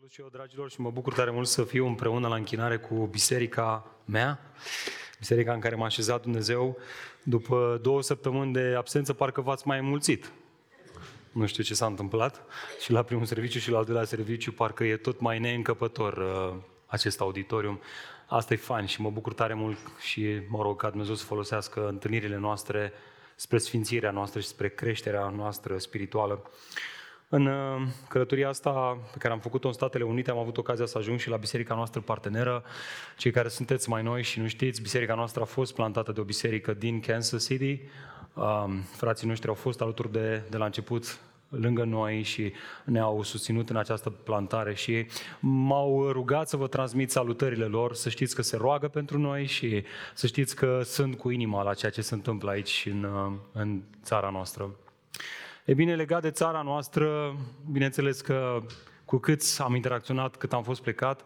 salut și eu, dragilor, și mă bucur tare mult să fiu împreună la închinare cu biserica mea, biserica în care m-a așezat Dumnezeu. După două săptămâni de absență, parcă v-ați mai mulțit. Nu știu ce s-a întâmplat. Și la primul serviciu și la al doilea serviciu, parcă e tot mai neîncăpător uh, acest auditorium. Asta e fain și mă bucur tare mult și mă rog ca Dumnezeu să folosească întâlnirile noastre spre sfințirea noastră și spre creșterea noastră spirituală. În uh, călătoria asta pe care am făcut-o în Statele Unite, am avut ocazia să ajung și la biserica noastră parteneră. Cei care sunteți mai noi și nu știți, biserica noastră a fost plantată de o biserică din Kansas City. Um, frații noștri au fost alături de, de la început lângă noi și ne-au susținut în această plantare și m-au rugat să vă transmit salutările lor, să știți că se roagă pentru noi și să știți că sunt cu inima la ceea ce se întâmplă aici în, uh, în țara noastră. E bine, legat de țara noastră, bineînțeles că cu cât am interacționat, cât am fost plecat,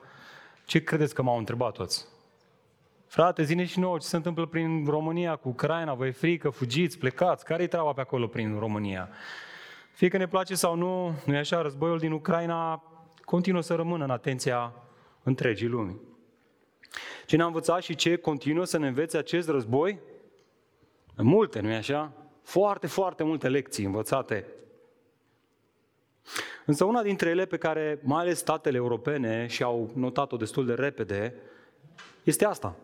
ce credeți că m-au întrebat toți? Frate, zine și nouă ce se întâmplă prin România cu Ucraina, vă e frică, fugiți, plecați, care-i treaba pe acolo prin România? Fie că ne place sau nu, nu e așa, războiul din Ucraina continuă să rămână în atenția întregii lumii. Ce ne-a învățat și ce continuă să ne învețe acest război? Multe, nu e așa? Foarte, foarte multe lecții învățate. Însă una dintre ele pe care mai ales statele europene și-au notat-o destul de repede este asta.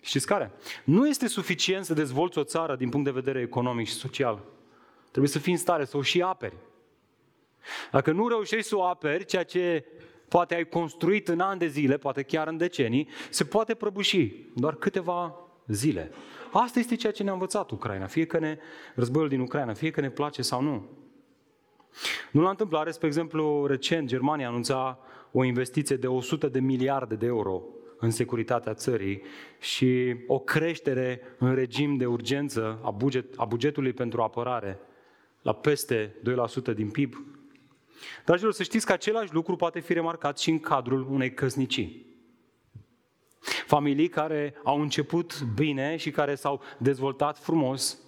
Știți care? Nu este suficient să dezvolți o țară din punct de vedere economic și social. Trebuie să fii în stare să o și aperi. Dacă nu reușești să o aperi, ceea ce poate ai construit în ani de zile, poate chiar în decenii, se poate prăbuși doar câteva zile. Asta este ceea ce ne-a învățat Ucraina, fie că ne, războiul din Ucraina, fie că ne place sau nu. Nu la întâmplare, spre exemplu, recent Germania anunța o investiție de 100 de miliarde de euro în securitatea țării și o creștere în regim de urgență a, buget, a bugetului pentru apărare la peste 2% din PIB. Dragilor, să știți că același lucru poate fi remarcat și în cadrul unei căsnicii. Familii care au început bine și care s-au dezvoltat frumos,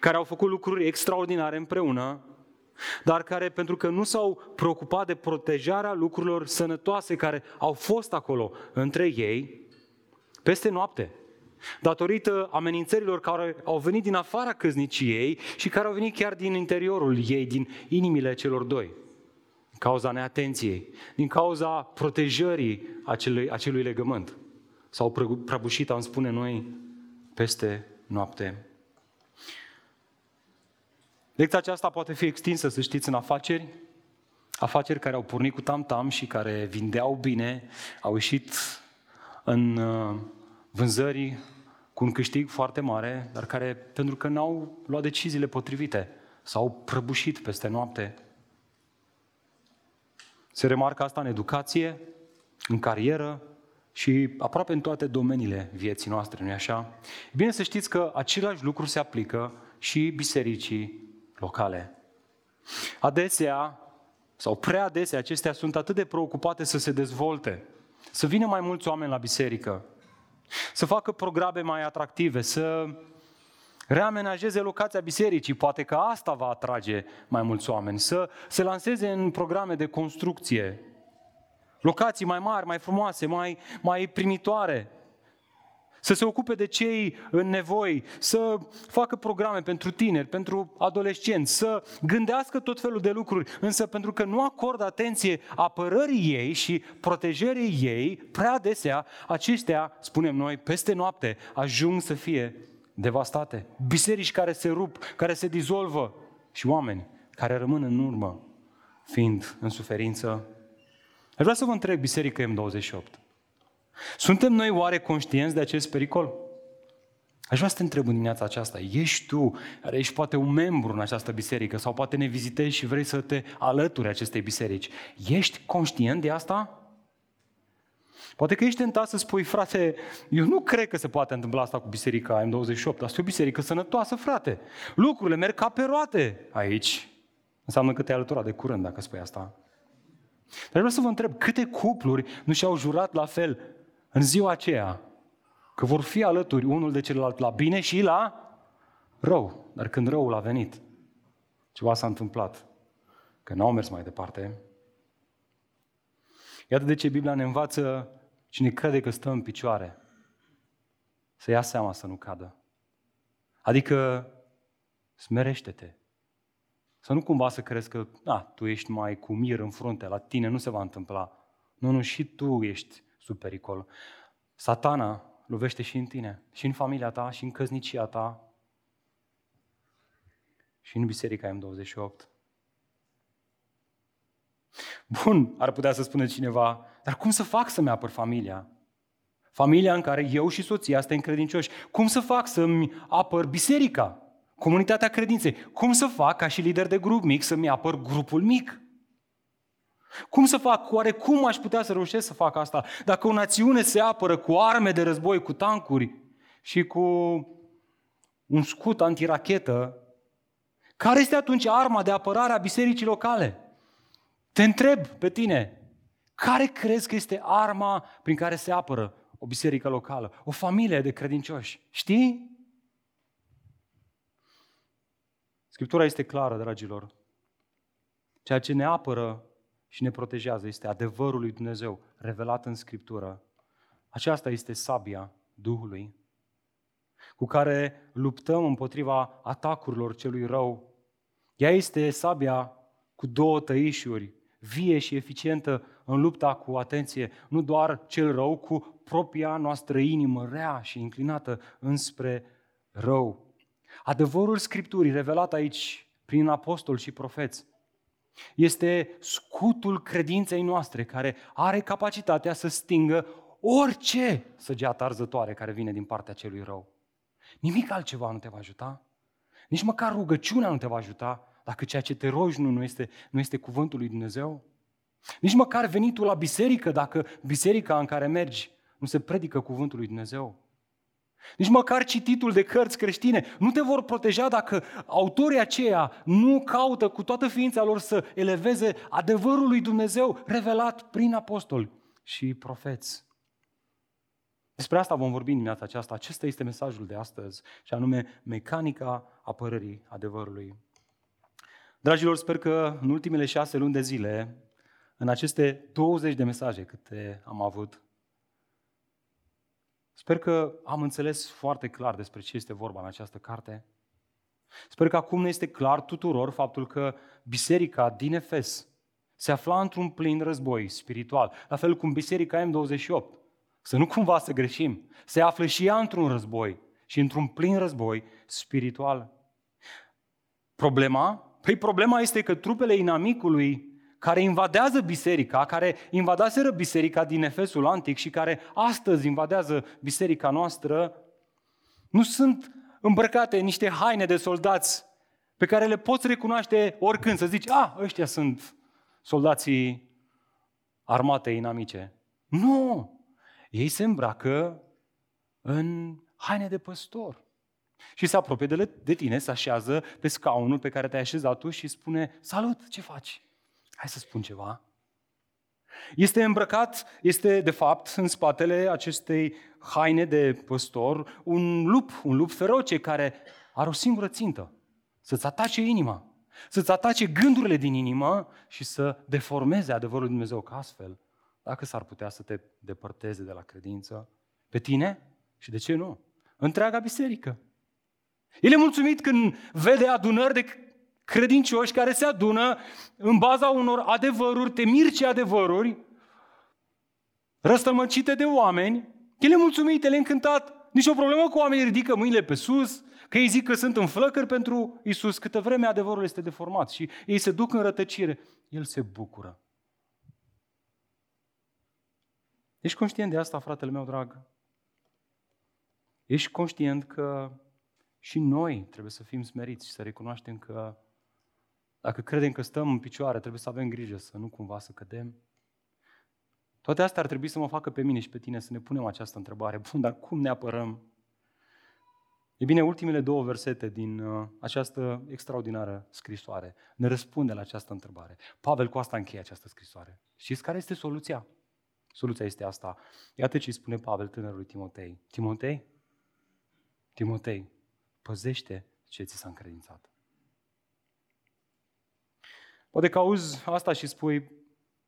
care au făcut lucruri extraordinare împreună, dar care, pentru că nu s-au preocupat de protejarea lucrurilor sănătoase care au fost acolo între ei, peste noapte, datorită amenințărilor care au venit din afara căzniciei și care au venit chiar din interiorul ei, din inimile celor doi, din cauza neatenției, din cauza protejării acelui, acelui legământ. S-au prăbușit, am spune noi, peste noapte. Lecția aceasta poate fi extinsă, să știți, în afaceri, afaceri care au pornit cu tam-tam și care vindeau bine, au ieșit în uh, vânzări cu un câștig foarte mare, dar care, pentru că n-au luat deciziile potrivite, s-au prăbușit peste noapte. Se remarcă asta în educație, în carieră, și aproape în toate domeniile vieții noastre, nu-i așa? E bine să știți că același lucru se aplică și bisericii locale. Adesea, sau prea adesea, acestea sunt atât de preocupate să se dezvolte, să vină mai mulți oameni la biserică, să facă programe mai atractive, să reamenajeze locația bisericii, poate că asta va atrage mai mulți oameni, să se lanseze în programe de construcție, locații mai mari, mai frumoase, mai, mai primitoare, să se ocupe de cei în nevoi, să facă programe pentru tineri, pentru adolescenți, să gândească tot felul de lucruri, însă pentru că nu acordă atenție apărării ei și protejării ei, prea adesea acestea, spunem noi, peste noapte ajung să fie devastate. Biserici care se rup, care se dizolvă și oameni care rămân în urmă, fiind în suferință Aș vrea să vă întreb, Biserică M28. Suntem noi oare conștienți de acest pericol? Aș vrea să te întreb în dimineața aceasta, ești tu, care ești poate un membru în această biserică sau poate ne vizitezi și vrei să te alături acestei biserici, ești conștient de asta? Poate că ești tentat să spui, frate, eu nu cred că se poate întâmpla asta cu biserica M28, asta e o biserică sănătoasă, frate. Lucrurile merg ca pe roate aici. Înseamnă că te-ai alăturat de curând dacă spui asta. Dar vreau să vă întreb, câte cupluri nu și-au jurat la fel în ziua aceea că vor fi alături unul de celălalt la bine și la rău. Dar când răul a venit, ceva s-a întâmplat, că n-au mers mai departe. Iată de ce Biblia ne învață cine crede că stă în picioare să ia seama să nu cadă. Adică smerește-te. Să nu cumva să crezi că a, tu ești mai cu mir în frunte, la tine nu se va întâmpla. Nu, nu, și tu ești sub pericol. Satana lovește și în tine, și în familia ta, și în căznicia ta, și în biserica M28. Bun, ar putea să spună cineva, dar cum să fac să-mi apăr familia? Familia în care eu și soția suntem credincioși. Cum să fac să-mi apăr biserica? Comunitatea credinței. Cum să fac ca și lider de grup mic să-mi apăr grupul mic? Cum să fac? Oare cum aș putea să reușesc să fac asta? Dacă o națiune se apără cu arme de război, cu tancuri și cu un scut antirachetă, care este atunci arma de apărare a bisericii locale? Te întreb pe tine, care crezi că este arma prin care se apără o biserică locală, o familie de credincioși? Știi? Scriptura este clară, dragilor. Ceea ce ne apără și ne protejează este adevărul lui Dumnezeu revelat în Scriptură. Aceasta este sabia Duhului cu care luptăm împotriva atacurilor celui rău. Ea este sabia cu două tăișuri, vie și eficientă în lupta cu atenție, nu doar cel rău, cu propria noastră inimă rea și inclinată înspre rău. Adevărul Scripturii revelat aici prin apostoli și profeți este scutul credinței noastre care are capacitatea să stingă orice săgeată arzătoare care vine din partea celui rău. Nimic altceva nu te va ajuta. Nici măcar rugăciunea nu te va ajuta dacă ceea ce te rogi nu, nu, este, nu este cuvântul lui Dumnezeu. Nici măcar venitul la biserică, dacă biserica în care mergi nu se predică cuvântul lui Dumnezeu. Nici măcar cititul de cărți creștine nu te vor proteja dacă autorii aceia nu caută cu toată ființa lor să eleveze adevărul lui Dumnezeu revelat prin apostoli și profeți. Despre asta vom vorbi în dimineața aceasta. Acesta este mesajul de astăzi, și anume mecanica apărării adevărului. Dragilor, sper că în ultimele șase luni de zile, în aceste 20 de mesaje câte am avut, sper că am înțeles foarte clar despre ce este vorba în această carte. Sper că acum ne este clar tuturor faptul că biserica din Efes se afla într-un plin război spiritual, la fel cum biserica M28 să nu cumva să greșim. Se află și ea într-un război și într-un plin război spiritual. Problema? Păi problema este că trupele inamicului care invadează biserica, care invadaseră biserica din Efesul Antic și care astăzi invadează biserica noastră, nu sunt îmbrăcate în niște haine de soldați pe care le poți recunoaște oricând, să zici, a, ăștia sunt soldații armatei inamice. Nu! ei se îmbracă în haine de păstor. Și se apropie de, de tine, se așează pe scaunul pe care te-ai așezat tu și spune, salut, ce faci? Hai să spun ceva. Este îmbrăcat, este de fapt în spatele acestei haine de păstor un lup, un lup feroce care are o singură țintă, să-ți atace inima, să-ți atace gândurile din inimă și să deformeze adevărul lui Dumnezeu ca astfel dacă s-ar putea să te depărteze de la credință, pe tine și de ce nu? Întreaga biserică. El e mulțumit când vede adunări de credincioși care se adună în baza unor adevăruri, temirci adevăruri, răstămăcite de oameni. El e mulțumit, el e încântat. Nici o problemă cu oamenii ridică mâinile pe sus, că ei zic că sunt în flăcări pentru Isus, câtă vreme adevărul este deformat și ei se duc în rătăcire. El se bucură. Ești conștient de asta, fratele meu drag? Ești conștient că și noi trebuie să fim smeriți și să recunoaștem că dacă credem că stăm în picioare, trebuie să avem grijă să nu cumva să cădem. Toate astea ar trebui să mă facă pe mine și pe tine să ne punem această întrebare. Bun, dar cum ne apărăm? E bine, ultimele două versete din uh, această extraordinară scrisoare ne răspunde la această întrebare. Pavel cu asta încheie această scrisoare. Știți care este soluția? Soluția este asta. Iată ce spune Pavel tânărului Timotei. Timotei, Timotei, păzește ce ți s-a încredințat. Poate că auzi asta și spui,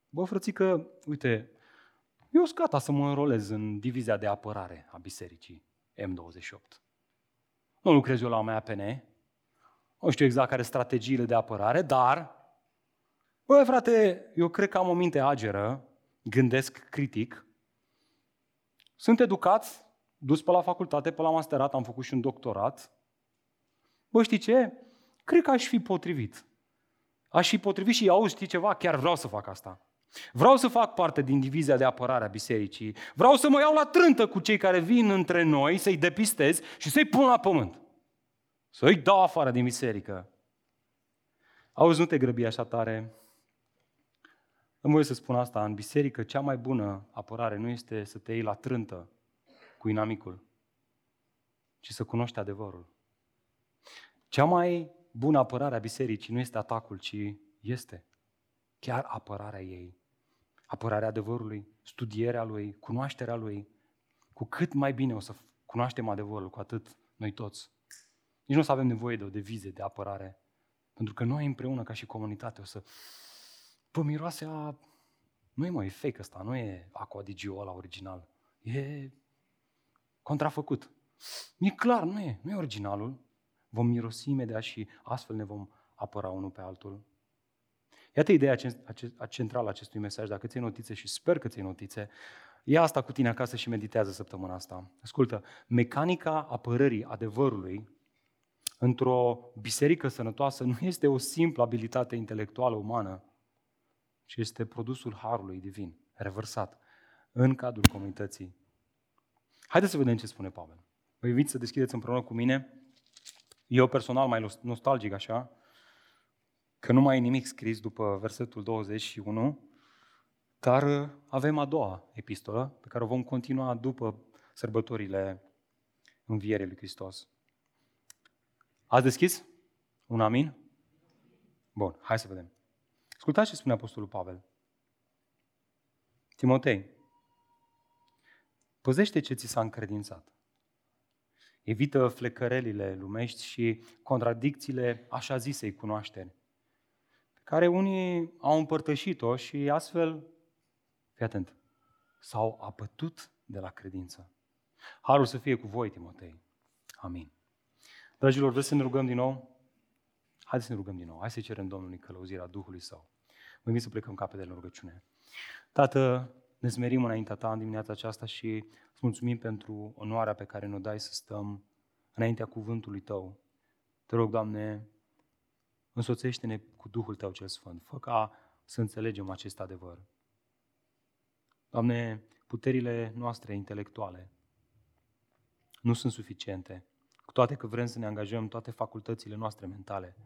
bă, frățică, uite, eu sunt gata să mă înrolez în divizia de apărare a bisericii M28. Nu lucrez eu la MAPN, nu știu exact care strategiile de apărare, dar, bă, frate, eu cred că am o minte ageră, gândesc critic, sunt educat, dus pe la facultate, pe la masterat, am făcut și un doctorat. Bă, știi ce? Cred că aș fi potrivit. Aș fi potrivit și auzi, știi ceva? Chiar vreau să fac asta. Vreau să fac parte din divizia de apărare a bisericii. Vreau să mă iau la trântă cu cei care vin între noi, să-i depistez și să-i pun la pământ. Să-i dau afară din biserică. Auzi, nu te grăbi așa tare. Îmi voi să spun asta, în biserică cea mai bună apărare nu este să te iei la trântă cu inamicul, ci să cunoști adevărul. Cea mai bună apărare a bisericii nu este atacul, ci este chiar apărarea ei. Apărarea adevărului, studierea lui, cunoașterea lui. Cu cât mai bine o să cunoaștem adevărul, cu atât noi toți. Nici nu o să avem nevoie de o devize de apărare. Pentru că noi împreună, ca și comunitate, o să... Pă, miroase a... Nu e, mă, e fake ăsta, nu e Aqua Digio la original. E contrafăcut. E clar, nu e, nu e originalul. Vom mirosi imediat și astfel ne vom apăra unul pe altul. Iată ideea centrală a acestui mesaj. Dacă ți-ai notițe și sper că ți-ai notițe, ia asta cu tine acasă și meditează săptămâna asta. Ascultă, mecanica apărării adevărului într-o biserică sănătoasă nu este o simplă abilitate intelectuală umană, ci este produsul Harului Divin, revărsat în cadrul comunității. Haideți să vedem ce spune Pavel. Vă invit să deschideți împreună cu mine. Eu personal mai nostalgic așa, că nu mai e nimic scris după versetul 21, dar avem a doua epistolă pe care o vom continua după sărbătorile învierii lui Hristos. Ați deschis? Un amin? Bun, hai să vedem. Ascultați ce spune Apostolul Pavel. Timotei, păzește ce ți s-a încredințat. Evită flecărelile lumești și contradicțiile așa zisei cunoașteri, pe care unii au împărtășit-o și astfel, fii atent, s-au apătut de la credință. Harul să fie cu voi, Timotei. Amin. Dragilor, vreți să ne rugăm din nou? Haideți să ne rugăm din nou. Hai să cerem Domnului călăuzirea Duhului Său. Mă să plecăm capetele în rugăciune. Tată, ne smerim înaintea Ta în dimineața aceasta și îți mulțumim pentru onoarea pe care ne-o dai să stăm înaintea cuvântului Tău. Te rog, Doamne, însoțește-ne cu Duhul Tău cel Sfânt. Fă ca să înțelegem acest adevăr. Doamne, puterile noastre intelectuale nu sunt suficiente cu toate că vrem să ne angajăm toate facultățile noastre mentale.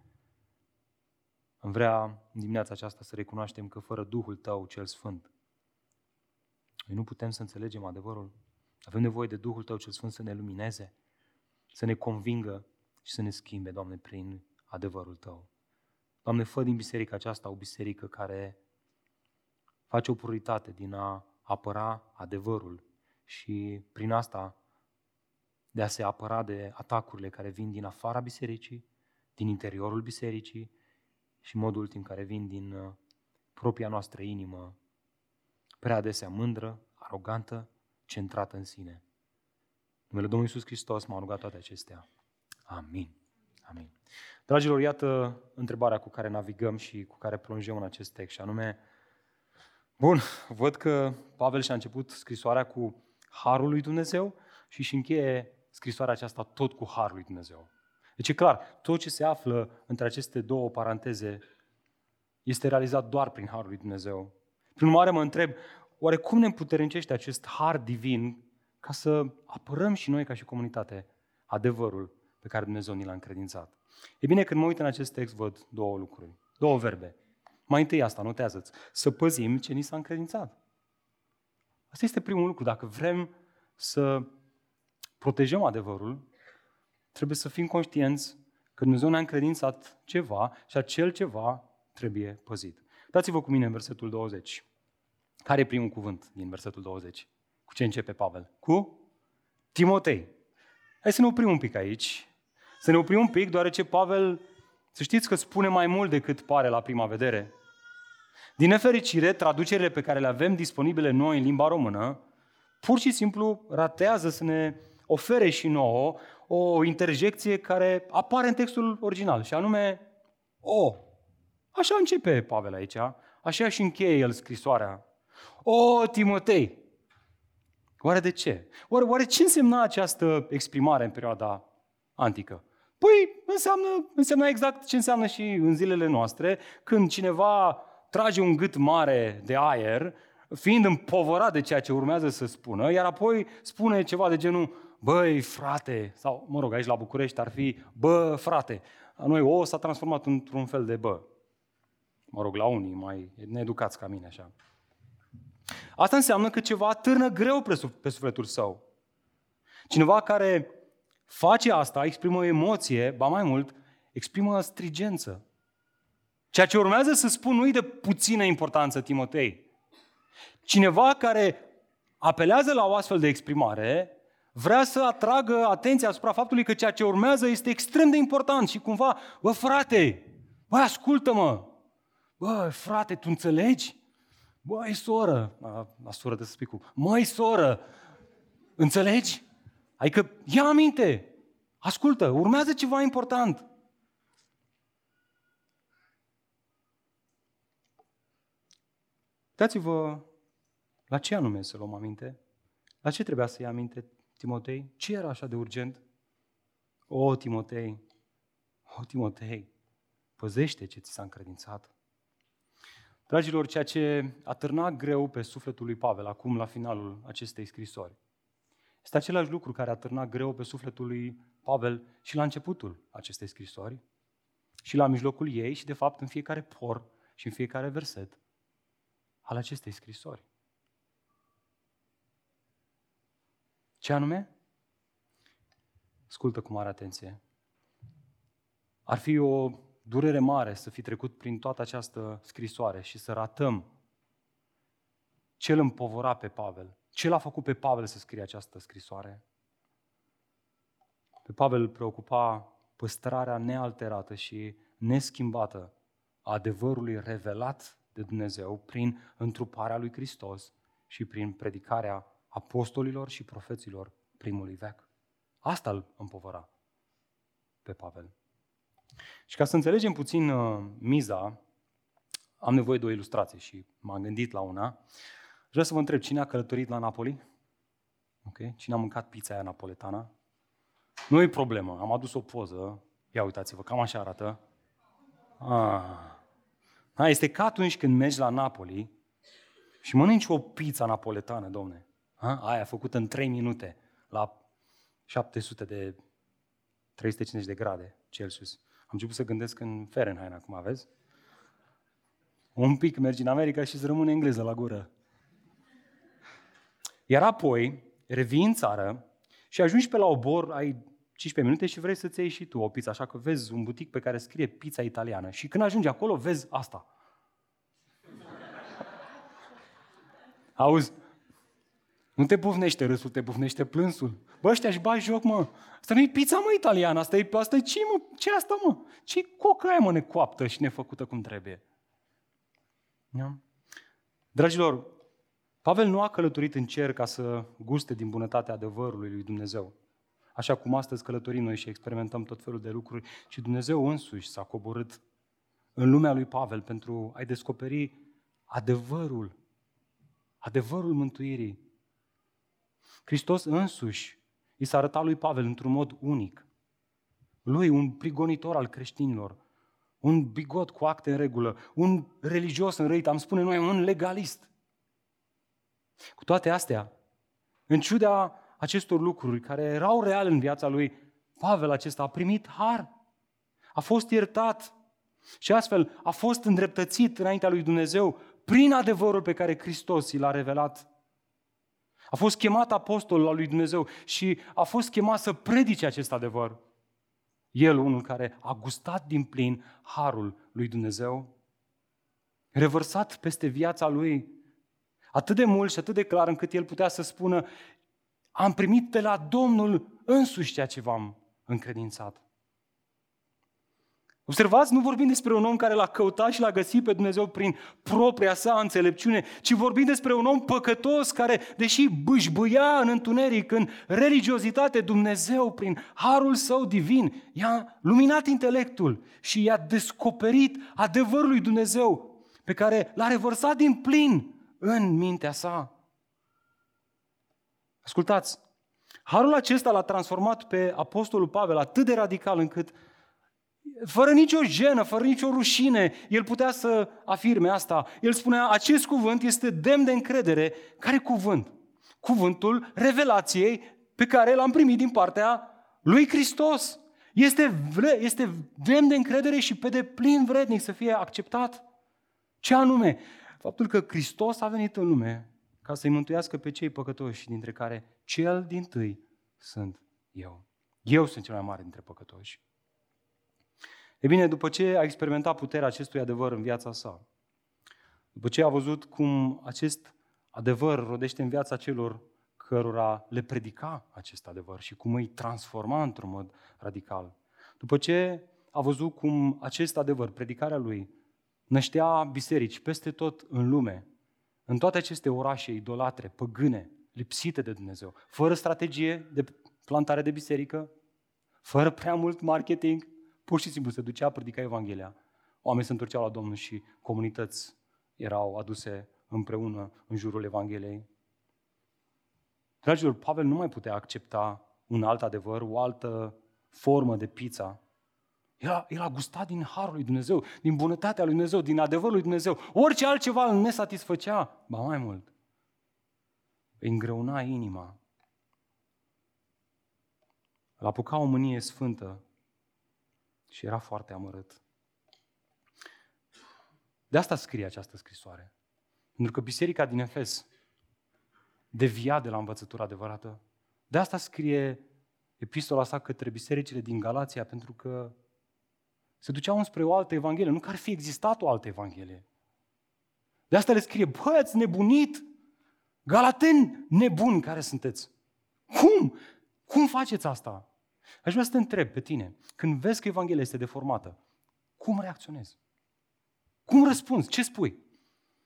Am vrea în dimineața aceasta să recunoaștem că fără Duhul Tău cel Sfânt, noi nu putem să înțelegem adevărul. Avem nevoie de Duhul Tău cel Sfânt să ne lumineze, să ne convingă și să ne schimbe, Doamne, prin adevărul Tău. Doamne, fă din biserica aceasta o biserică care face o prioritate din a apăra adevărul și prin asta de a se apăra de atacurile care vin din afara bisericii, din interiorul bisericii și modul ultim care vin din uh, propria noastră inimă, prea adesea mândră, arogantă, centrată în sine. Numele Domnului Iisus Hristos m-a rugat toate acestea. Amin. Amin. Dragilor, iată întrebarea cu care navigăm și cu care plonjăm în acest text, și anume, bun, văd că Pavel și-a început scrisoarea cu Harul lui Dumnezeu și își încheie scrisoarea aceasta tot cu Harul lui Dumnezeu. Deci e clar, tot ce se află între aceste două paranteze este realizat doar prin Harul lui Dumnezeu. Prin urmare mă întreb, oare cum ne împuternicește acest Har divin ca să apărăm și noi ca și comunitate adevărul pe care Dumnezeu ni l-a încredințat? E bine, când mă uit în acest text, văd două lucruri, două verbe. Mai întâi asta, notează-ți, să păzim ce ni s-a încredințat. Asta este primul lucru. Dacă vrem să protejăm adevărul, trebuie să fim conștienți că Dumnezeu ne-a încredințat ceva și acel ceva trebuie păzit. Dați-vă cu mine în versetul 20. Care e primul cuvânt din versetul 20? Cu ce începe Pavel? Cu Timotei. Hai să ne oprim un pic aici. Să ne oprim un pic, deoarece Pavel, să știți că spune mai mult decât pare la prima vedere. Din nefericire, traducerile pe care le avem disponibile noi în limba română, pur și simplu ratează să ne ofere și nouă o interjecție care apare în textul original, și anume o. Așa începe Pavel aici, așa și încheie el scrisoarea. O, Timotei! Oare de ce? Oare, oare ce însemna această exprimare în perioada antică? Păi înseamnă, înseamnă exact ce înseamnă și în zilele noastre, când cineva trage un gât mare de aer, fiind împovărat de ceea ce urmează să spună, iar apoi spune ceva de genul, băi, frate, sau, mă rog, aici la București ar fi, bă, frate. A noi O s-a transformat într-un fel de bă. Mă rog, la unii mai needucați ca mine, așa. Asta înseamnă că ceva târnă greu pe sufletul său. Cineva care face asta, exprimă o emoție, ba mai mult, exprimă strigență. Ceea ce urmează să spun nu e de puțină importanță, Timotei. Cineva care apelează la o astfel de exprimare vrea să atragă atenția asupra faptului că ceea ce urmează este extrem de important și cumva, bă frate, bă ascultă-mă, bă frate, tu înțelegi? Băi soră, la soră de să spui cu, măi soră, înțelegi? Adică ia aminte, ascultă, urmează ceva important. Dați-vă la ce anume să luăm aminte? La ce trebuia să ia aminte Timotei? Ce era așa de urgent? O, Timotei, o, Timotei, păzește ce ți s-a încredințat. Dragilor, ceea ce a târnat greu pe sufletul lui Pavel acum la finalul acestei scrisori, este același lucru care a târnat greu pe sufletul lui Pavel și la începutul acestei scrisori, și la mijlocul ei și, de fapt, în fiecare por și în fiecare verset al acestei scrisori. Ce anume? Ascultă cu mare atenție. Ar fi o durere mare să fi trecut prin toată această scrisoare și să ratăm ce îl împovora pe Pavel, ce l-a făcut pe Pavel să scrie această scrisoare. Pe Pavel îl preocupa păstrarea nealterată și neschimbată a adevărului revelat de Dumnezeu prin întruparea lui Hristos și prin predicarea apostolilor și profeților primului veac. Asta îl împovăra pe Pavel. Și ca să înțelegem puțin uh, miza, am nevoie de o ilustrație și m-am gândit la una. Vreau să vă întreb, cine a călătorit la Napoli? Ok? Cine a mâncat pizza aia napoletană? Nu e problemă, am adus o poză. Ia uitați-vă, cam așa arată. Ah. Da, este ca atunci când mergi la Napoli și mănânci o pizza napoletană, domne. Ha? Aia făcută în 3 minute, la 700 de 350 de grade Celsius. Am început să gândesc în Fahrenheit acum, vezi? Un pic mergi în America și îți rămâne engleză la gură. Iar apoi revii în țară și ajungi pe la obor, ai 15 minute și vrei să-ți iei și tu o pizza, așa că vezi un butic pe care scrie pizza italiană și când ajungi acolo vezi asta. Auzi, nu te bufnește râsul, te bufnește plânsul. Bă, ăștia își bagi joc, mă. Asta nu e pizza, mă, italiană. Asta e, asta e ce, mă? ce asta, mă? ce cocă aia, mă, necoaptă și nefăcută cum trebuie? Da? Dragilor, Pavel nu a călătorit în cer ca să guste din bunătatea adevărului lui Dumnezeu. Așa cum astăzi călătorim noi și experimentăm tot felul de lucruri și Dumnezeu însuși s-a coborât în lumea lui Pavel pentru a-i descoperi adevărul, adevărul mântuirii, Hristos însuși i s-a arătat lui Pavel într-un mod unic. Lui, un prigonitor al creștinilor, un bigot cu acte în regulă, un religios înrăit, am spune noi, un legalist. Cu toate astea, în ciuda acestor lucruri care erau reale în viața lui, Pavel acesta a primit har, a fost iertat și astfel a fost îndreptățit înaintea lui Dumnezeu prin adevărul pe care Hristos i l-a revelat a fost chemat apostol al lui Dumnezeu și a fost chemat să predice acest adevăr. El, unul care a gustat din plin harul lui Dumnezeu, revărsat peste viața lui atât de mult și atât de clar încât el putea să spună am primit de la Domnul însuși ceea ce v-am încredințat. Observați, nu vorbim despre un om care l-a căutat și l-a găsit pe Dumnezeu prin propria sa înțelepciune, ci vorbim despre un om păcătos care, deși bâșbâia în întuneric, în religiozitate, Dumnezeu, prin harul său divin, i-a luminat intelectul și i-a descoperit adevărul lui Dumnezeu pe care l-a revărsat din plin în mintea sa. Ascultați, harul acesta l-a transformat pe Apostolul Pavel atât de radical încât fără nicio jenă, fără nicio rușine, el putea să afirme asta. El spunea, acest cuvânt este demn de încredere. Care cuvânt? Cuvântul revelației pe care l-am primit din partea lui Hristos. Este, este demn de încredere și pe deplin vrednic să fie acceptat. Ce anume? Faptul că Hristos a venit în lume ca să-i mântuiască pe cei păcătoși, dintre care cel din tâi sunt eu. Eu sunt cel mai mare dintre păcătoși. E bine, după ce a experimentat puterea acestui adevăr în viața sa, după ce a văzut cum acest adevăr rodește în viața celor cărora le predica acest adevăr și cum îi transforma într-un mod radical, după ce a văzut cum acest adevăr, predicarea lui, năștea biserici peste tot în lume, în toate aceste orașe idolatre, păgâne, lipsite de Dumnezeu, fără strategie de plantare de biserică, fără prea mult marketing, Pur și simplu se ducea, predica Evanghelia. Oamenii se întorceau la Domnul și comunități erau aduse împreună în jurul Evangheliei. Dragilor, Pavel nu mai putea accepta un alt adevăr, o altă formă de pizza. El a, el a gustat din harul lui Dumnezeu, din bunătatea lui Dumnezeu, din adevărul lui Dumnezeu. Orice altceva îl nesatisfăcea, ba mai mult. Îi îngreuna inima. Îl apuca o mânie sfântă și era foarte amărât. De asta scrie această scrisoare. Pentru că biserica din Efes devia de la învățătura adevărată. De asta scrie epistola sa către bisericile din Galația, pentru că se duceau înspre o altă evanghelie. Nu că ar fi existat o altă evanghelie. De asta le scrie, bă, ați nebunit? Galateni nebuni care sunteți. Cum? Cum faceți asta? Aș vrea să te întreb pe tine, când vezi că Evanghelia este deformată, cum reacționezi? Cum răspunzi? Ce spui?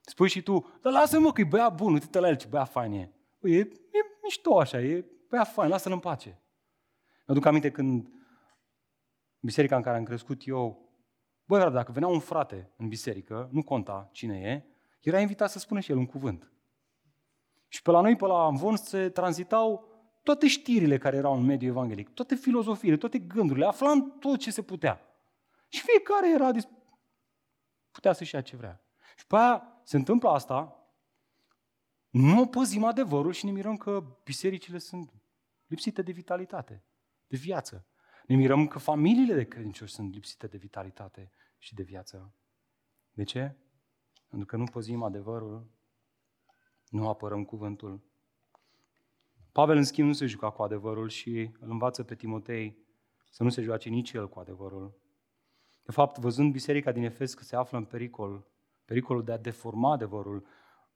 Spui și tu, dar lasă-mă că e băiat bun, uite-te la el ce băiat fain e. Păi, e, e mișto așa, e băiat fain, lasă-l în pace. Mă duc aminte când biserica în care am crescut eu, băi, dacă venea un frate în biserică, nu conta cine e, era invitat să spună și el un cuvânt. Și pe la noi, pe la Amvon, se tranzitau toate știrile care erau în mediul evanghelic, toate filozofiile, toate gândurile, aflam tot ce se putea. Și fiecare era dis- putea să-și ia ce vrea. Și pe aia se întâmplă asta, nu păzim adevărul și ne mirăm că bisericile sunt lipsite de vitalitate, de viață. Ne mirăm că familiile de credincioși sunt lipsite de vitalitate și de viață. De ce? Pentru că nu păzim adevărul, nu apărăm cuvântul Pavel, în schimb, nu se juca cu adevărul și îl învață pe Timotei să nu se joace nici el cu adevărul. De fapt, văzând biserica din Efes că se află în pericol, pericolul de a deforma adevărul,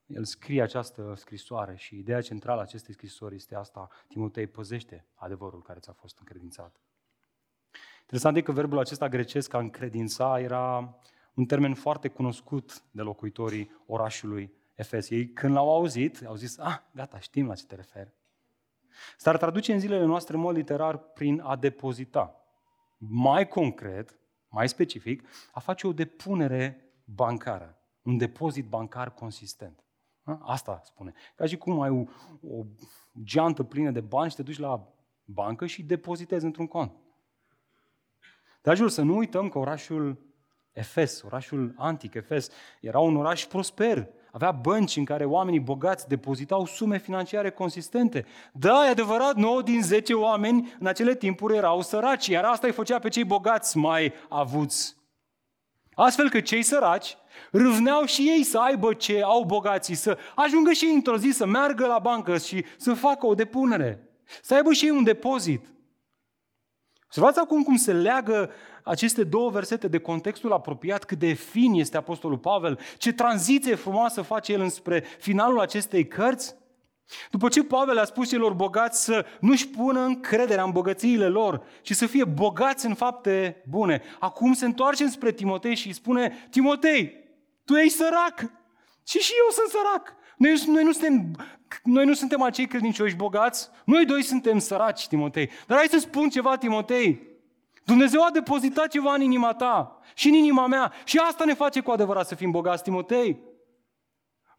el scrie această scrisoare și ideea centrală a acestei scrisori este asta, Timotei, păzește adevărul care ți-a fost încredințat. Interesant e că verbul acesta grecesc, a încredința, era un termen foarte cunoscut de locuitorii orașului Efes. Ei, când l-au auzit, au zis, ah, gata, știm la ce te referi. S-ar traduce în zilele noastre în mod literar prin a depozita. Mai concret, mai specific, a face o depunere bancară, un depozit bancar consistent. Asta spune. Ca și cum ai o, o geantă plină de bani și te duci la bancă și depozitezi într-un cont. Dragilor, să nu uităm că orașul Efes, orașul antic Efes, era un oraș prosper, avea bănci în care oamenii bogați depozitau sume financiare consistente. Da, e adevărat, 9 din 10 oameni în acele timpuri erau săraci, iar asta îi făcea pe cei bogați mai avuți. Astfel că cei săraci râvneau și ei să aibă ce au bogații, să ajungă și ei într-o zi să meargă la bancă și să facă o depunere, să aibă și ei un depozit. Observați acum cum se leagă aceste două versete de contextul apropiat, cât de fin este Apostolul Pavel, ce tranziție frumoasă face el înspre finalul acestei cărți. După ce Pavel a spus celor bogați să nu-și pună încrederea în bogățiile lor, ci să fie bogați în fapte bune, acum se întoarce spre Timotei și îi spune, Timotei, tu ești sărac și și eu sunt sărac. Noi, noi, nu suntem, noi nu suntem acei credincioși bogați, noi doi suntem săraci, Timotei. Dar hai să spun ceva, Timotei. Dumnezeu a depozitat ceva în inima ta și în inima mea și asta ne face cu adevărat să fim bogați, Timotei.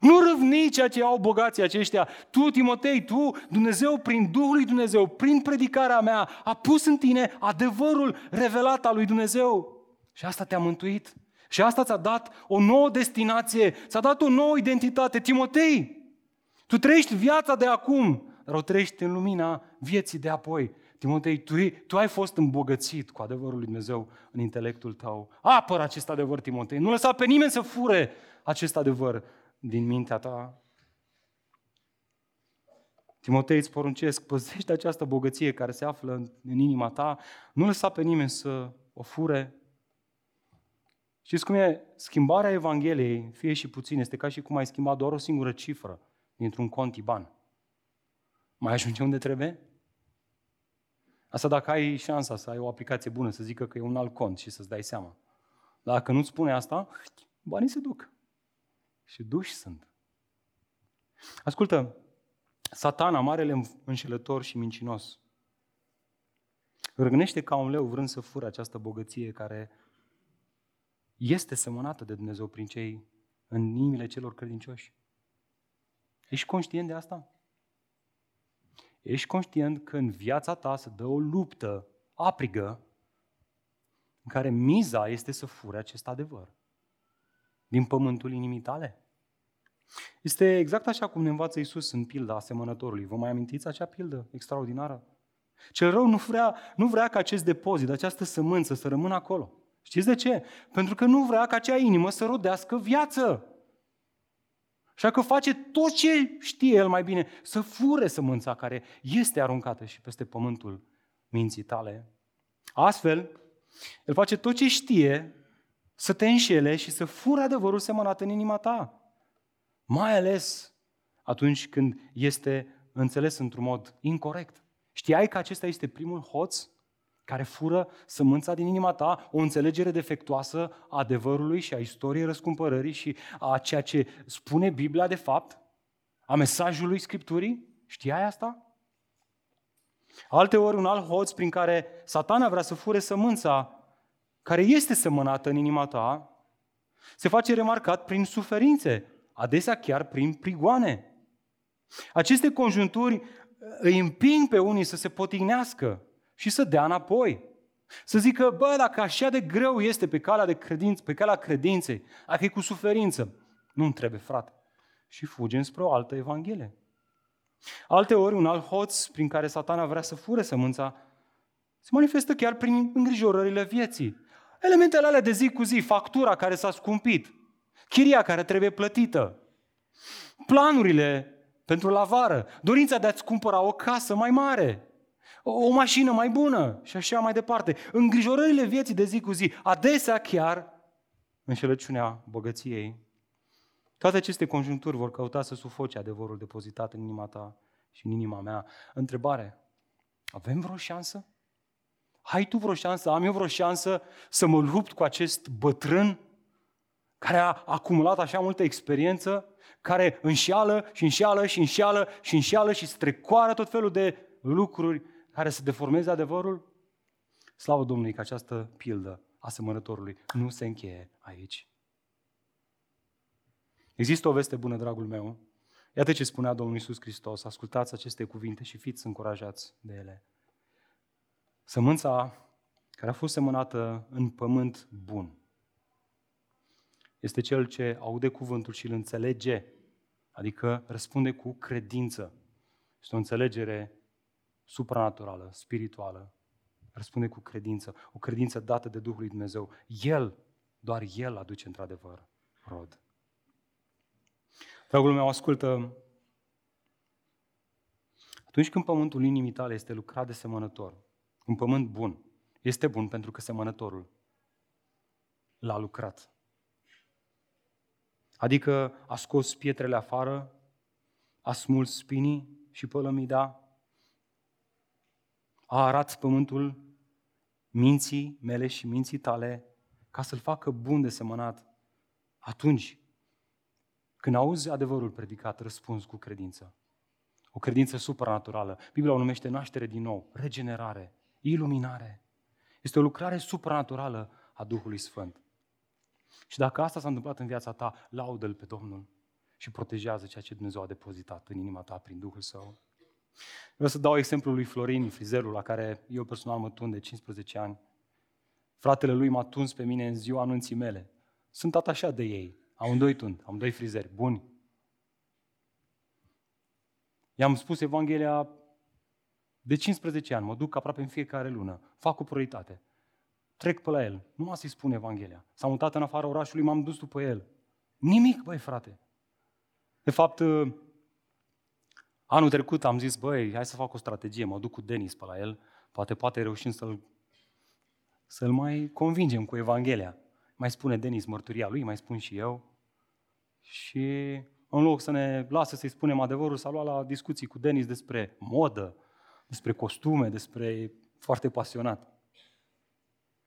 Nu râvni ceea ce au bogații aceștia. Tu, Timotei, tu, Dumnezeu, prin Duhul lui Dumnezeu, prin predicarea mea, a pus în tine adevărul revelat al lui Dumnezeu. Și asta te-a mântuit. Și asta ți-a dat o nouă destinație, ți-a dat o nouă identitate. Timotei, tu trăiești viața de acum, dar o trăiești în lumina vieții de apoi. Timotei, tu, tu ai fost îmbogățit cu adevărul lui Dumnezeu în intelectul tău. Apără acest adevăr, Timotei. Nu lăsa pe nimeni să fure acest adevăr din mintea ta. Timotei, îți poruncesc, păzește această bogăție care se află în, în inima ta, nu lăsa pe nimeni să o fure. Știți cum e? Schimbarea Evangheliei, fie și puțin, este ca și cum ai schimbat doar o singură cifră dintr-un cont IBAN. Mai ajunge unde trebuie? Asta dacă ai șansa să ai o aplicație bună, să zică că e un alt cont și să-ți dai seama. Dacă nu-ți spune asta, banii se duc și duși sunt. Ascultă, satana, marele înșelător și mincinos, răgnește ca un leu vrând să fură această bogăție care este semănată de Dumnezeu prin cei în inimile celor credincioși. Ești conștient de asta? Ești conștient că în viața ta se dă o luptă aprigă în care miza este să fure acest adevăr din pământul inimii tale? Este exact așa cum ne învață Isus în pilda asemănătorului. Vă mai amintiți acea pildă extraordinară? Cel rău nu vrea, nu vrea ca acest depozit, această sămânță să rămână acolo. Știți de ce? Pentru că nu vrea ca acea inimă să rodească viață. Așa că face tot ce știe el mai bine, să fure sămânța care este aruncată și peste pământul minții tale. Astfel, el face tot ce știe să te înșele și să fure adevărul semănat în inima ta. Mai ales atunci când este înțeles într-un mod incorrect. Știai că acesta este primul hoț care fură sămânța din inima ta, o înțelegere defectuoasă a adevărului și a istoriei răscumpărării și a ceea ce spune Biblia de fapt, a mesajului Scripturii? Știai asta? Alte ori un alt hoț prin care satana vrea să fure sămânța care este semănată în inima ta, se face remarcat prin suferințe, adesea chiar prin prigoane. Aceste conjunturi îi împing pe unii să se potignească și să dea înapoi. Să zică, bă, dacă așa de greu este pe calea, de credință, pe calea credinței, dacă e cu suferință, nu-mi trebuie, frate. Și fugem spre o altă evanghelie. Alte ori, un alt hoț prin care satana vrea să fure sămânța, se manifestă chiar prin îngrijorările vieții. Elementele alea de zi cu zi, factura care s-a scumpit, chiria care trebuie plătită, planurile pentru la vară, dorința de a-ți cumpăra o casă mai mare, o mașină mai bună și așa mai departe. Îngrijorările vieții de zi cu zi, adesea chiar înșelăciunea bogăției. Toate aceste conjuncturi vor căuta să sufoce adevărul depozitat în inima ta și în inima mea. Întrebare, avem vreo șansă? Hai tu vreo șansă, am eu vreo șansă să mă lupt cu acest bătrân care a acumulat așa multă experiență, care înșeală și înșeală și înșeală și înșeală și strecoară tot felul de lucruri care să deformeze adevărul? Slavă Domnului că această pildă a semănătorului nu se încheie aici. Există o veste bună, dragul meu. Iată ce spunea Domnul Iisus Hristos. Ascultați aceste cuvinte și fiți încurajați de ele. Sămânța care a fost semănată în pământ bun este cel ce aude cuvântul și îl înțelege, adică răspunde cu credință. Este o înțelegere supranaturală, spirituală. Răspunde cu credință, o credință dată de Duhul lui Dumnezeu. El, doar El aduce într-adevăr rod. Dragul meu, ascultă. Atunci când pământul inimii tale este lucrat de semănător, un pământ bun, este bun pentru că semănătorul l-a lucrat. Adică a scos pietrele afară, a smuls spinii și pălămida, a arat pământul minții mele și minții tale ca să-l facă bun de semănat. Atunci, când auzi adevărul predicat, răspunzi cu credință. O credință supranaturală. Biblia o numește naștere din nou, regenerare, iluminare. Este o lucrare supranaturală a Duhului Sfânt. Și dacă asta s-a întâmplat în viața ta, laudă-L pe Domnul și protejează ceea ce Dumnezeu a depozitat în inima ta prin Duhul Său. Vreau să dau exemplul lui Florin, frizerul la care eu personal mă tun de 15 ani. Fratele lui m-a tuns pe mine în ziua anunții mele. Sunt atașat de ei. Amândoi tund, am doi frizeri buni. I-am spus Evanghelia de 15 ani, mă duc aproape în fiecare lună, fac o prioritate. Trec pe la el, nu mă să-i spun Evanghelia. S-a mutat în afara orașului, m-am dus după el. Nimic, băi, frate. De fapt, uh, anul trecut am zis, băi, hai să fac o strategie, mă duc cu Denis pe la el, poate poate reușim să-l, să-l mai convingem cu Evanghelia. Mai spune Denis mărturia lui, mai spun și eu. Și în loc să ne lasă să-i spunem adevărul, s-a luat la discuții cu Denis despre modă, despre costume, despre foarte pasionat.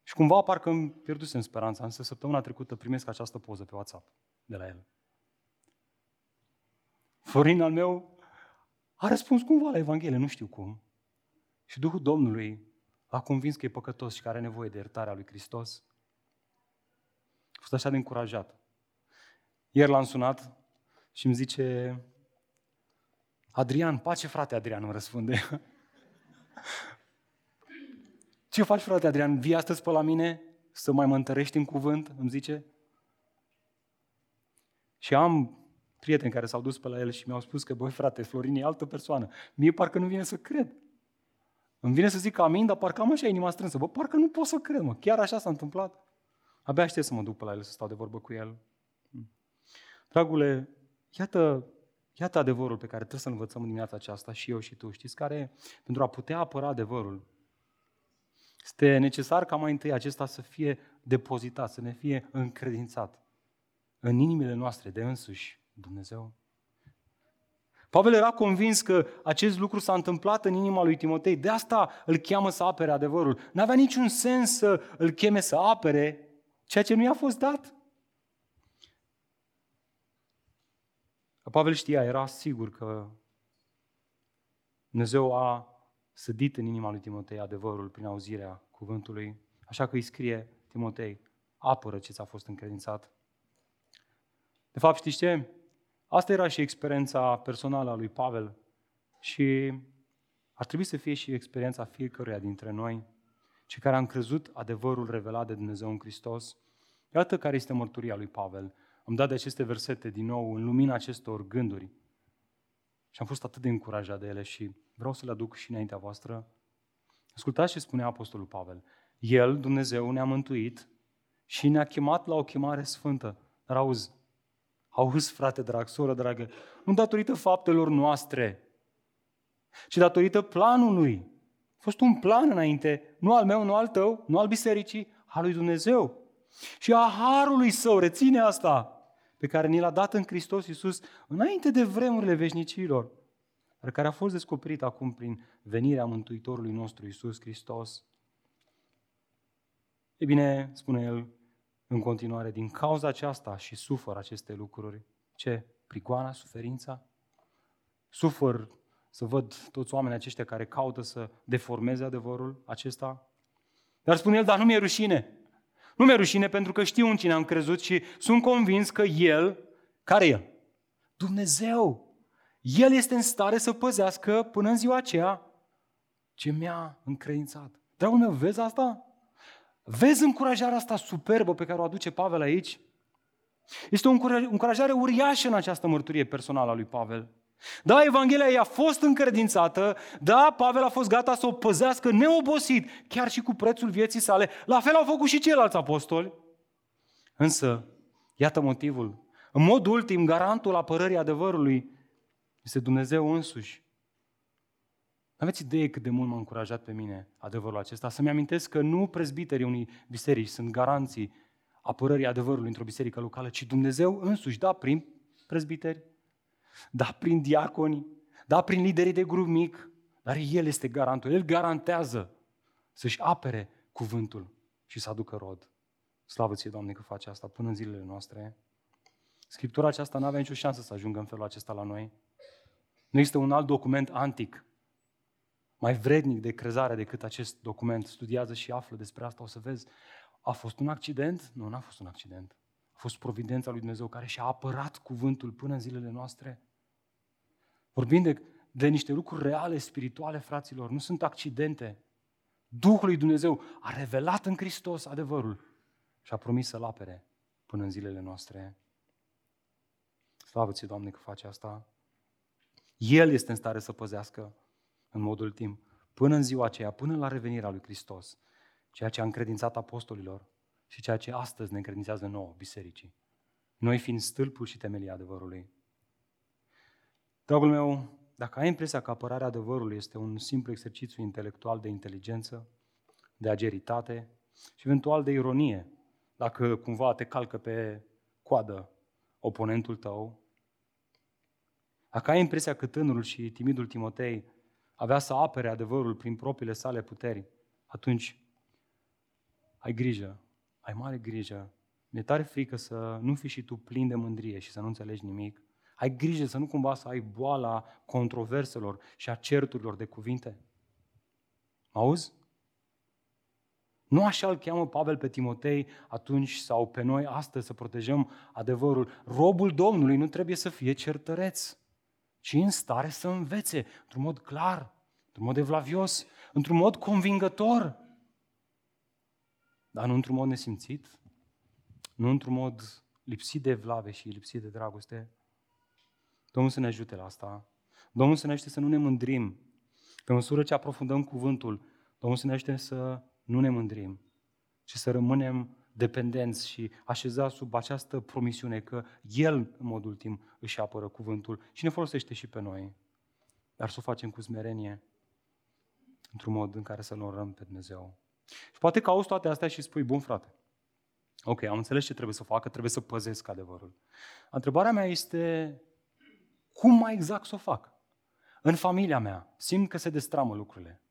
Și cumva parcă îmi pierdusem speranța, însă săptămâna trecută primesc această poză pe WhatsApp de la el. Florin al meu a răspuns cumva la Evanghelie, nu știu cum. Și Duhul Domnului a convins că e păcătos și că are nevoie de iertarea lui Hristos. A fost așa de încurajat. Ieri l-am sunat și îmi zice, Adrian, pace frate Adrian, îmi răspunde. Ce faci frate Adrian? Vii astăzi pe la mine să mai mă întărești în cuvânt? Îmi zice. Și am prieteni care s-au dus pe la el și mi-au spus că, băi frate, Florin e altă persoană. Mie parcă nu vine să cred. Îmi vine să zic amin, dar parcă am așa inima strânsă. Bă, parcă nu pot să cred, mă. Chiar așa s-a întâmplat. Abia aștept să mă duc pe la el să stau de vorbă cu el. Dragule, iată, iată adevărul pe care trebuie să învățăm în dimineața aceasta și eu și tu. Știți care? Pentru a putea apăra adevărul, este necesar ca mai întâi acesta să fie depozitat, să ne fie încredințat în inimile noastre de însuși Dumnezeu. Pavel era convins că acest lucru s-a întâmplat în inima lui Timotei, de asta îl cheamă să apere adevărul. N-avea niciun sens să îl cheme să apere ceea ce nu i-a fost dat. Pavel știa, era sigur că Dumnezeu a sădit în inima lui Timotei adevărul prin auzirea cuvântului. Așa că îi scrie Timotei, apără ce ți-a fost încredințat. De fapt, știți ce? Asta era și experiența personală a lui Pavel și ar trebui să fie și experiența fiecăruia dintre noi, cei care am crezut adevărul revelat de Dumnezeu în Hristos. Iată care este mărturia lui Pavel. Am dat de aceste versete din nou în lumina acestor gânduri și am fost atât de încurajat de ele și vreau să le aduc și înaintea voastră. Ascultați ce spunea Apostolul Pavel. El, Dumnezeu, ne-a mântuit și ne-a chemat la o chemare sfântă. Dar auzi, auzi, frate drag, soră dragă, nu datorită faptelor noastre, ci datorită planului. A fost un plan înainte, nu al meu, nu al tău, nu al bisericii, al lui Dumnezeu. Și a harului său, reține asta, pe care ni l-a dat în Hristos Iisus înainte de vremurile veșnicilor, dar care a fost descoperit acum prin venirea Mântuitorului nostru Iisus Hristos. E bine, spune el în continuare, din cauza aceasta și sufăr aceste lucruri. Ce? Prigoana, suferința? Sufăr să văd toți oamenii aceștia care caută să deformeze adevărul acesta? Dar spune el, dar nu mi-e rușine. Nu mi-e rușine pentru că știu în cine am crezut și sunt convins că El, care El? Dumnezeu. El este în stare să păzească până în ziua aceea ce mi-a încredințat. Dragul meu, vezi asta? Vezi încurajarea asta superbă pe care o aduce Pavel aici? Este o încurajare uriașă în această mărturie personală a lui Pavel. Da, Evanghelia i-a fost încredințată, da, Pavel a fost gata să o păzească neobosit, chiar și cu prețul vieții sale. La fel au făcut și ceilalți apostoli. Însă, iată motivul. În mod ultim, garantul apărării adevărului este Dumnezeu însuși. Aveți idee cât de mult m-a încurajat pe mine adevărul acesta? Să-mi amintesc că nu prezbiterii unei biserici sunt garanții apărării adevărului într-o biserică locală, ci Dumnezeu însuși, da, prin prezbiteri, da prin diaconi, da prin liderii de grup mic, dar El este garantul. El garantează să-și apere cuvântul și să aducă rod. Slavă ție, Doamne, că face asta până în zilele noastre. Scriptura aceasta nu avea nicio șansă să ajungă în felul acesta la noi. Nu există un alt document antic mai vrednic de crezare decât acest document. Studiază și află despre asta, o să vezi. A fost un accident? Nu, n-a fost un accident. A fost providența lui Dumnezeu care și-a apărat cuvântul până în zilele noastre. Vorbim de, de niște lucruri reale, spirituale, fraților, nu sunt accidente. Duhul lui Dumnezeu a revelat în Hristos adevărul și a promis să-l apere până în zilele noastre. Slavă ți Doamne, că face asta. El este în stare să păzească în modul timp, până în ziua aceea, până la revenirea lui Hristos, ceea ce a încredințat apostolilor și ceea ce astăzi ne încredințează nouă, bisericii. Noi fiind stâlpul și temelia adevărului. Dragul meu, dacă ai impresia că apărarea adevărului este un simplu exercițiu intelectual de inteligență, de ageritate și eventual de ironie, dacă cumva te calcă pe coadă oponentul tău, dacă ai impresia că tânărul și timidul Timotei avea să apere adevărul prin propriile sale puteri, atunci ai grijă, ai mare grijă. Mi-e tare frică să nu fii și tu plin de mândrie și să nu înțelegi nimic. Ai grijă să nu cumva să ai boala controverselor și a certurilor de cuvinte. Auzi? Nu așa îl cheamă Pavel pe Timotei atunci sau pe noi astăzi să protejăm adevărul. Robul Domnului nu trebuie să fie certăreț ci în stare să învețe într-un mod clar, într-un mod evlavios, într-un mod convingător, dar nu într-un mod nesimțit, nu într-un mod lipsit de evlave și lipsit de dragoste. Domnul să ne ajute la asta. Domnul să ne ajute să nu ne mândrim. Pe măsură ce aprofundăm cuvântul, Domnul să ne ajute să nu ne mândrim, ci să rămânem dependenți și așezați sub această promisiune că El, în mod ultim, își apără cuvântul și ne folosește și pe noi. Dar să o facem cu smerenie, într-un mod în care să-L orăm pe Dumnezeu. Și poate că auzi toate astea și spui, bun frate, ok, am înțeles ce trebuie să facă, trebuie să păzesc adevărul. Întrebarea mea este, cum mai exact să o fac? În familia mea simt că se destramă lucrurile.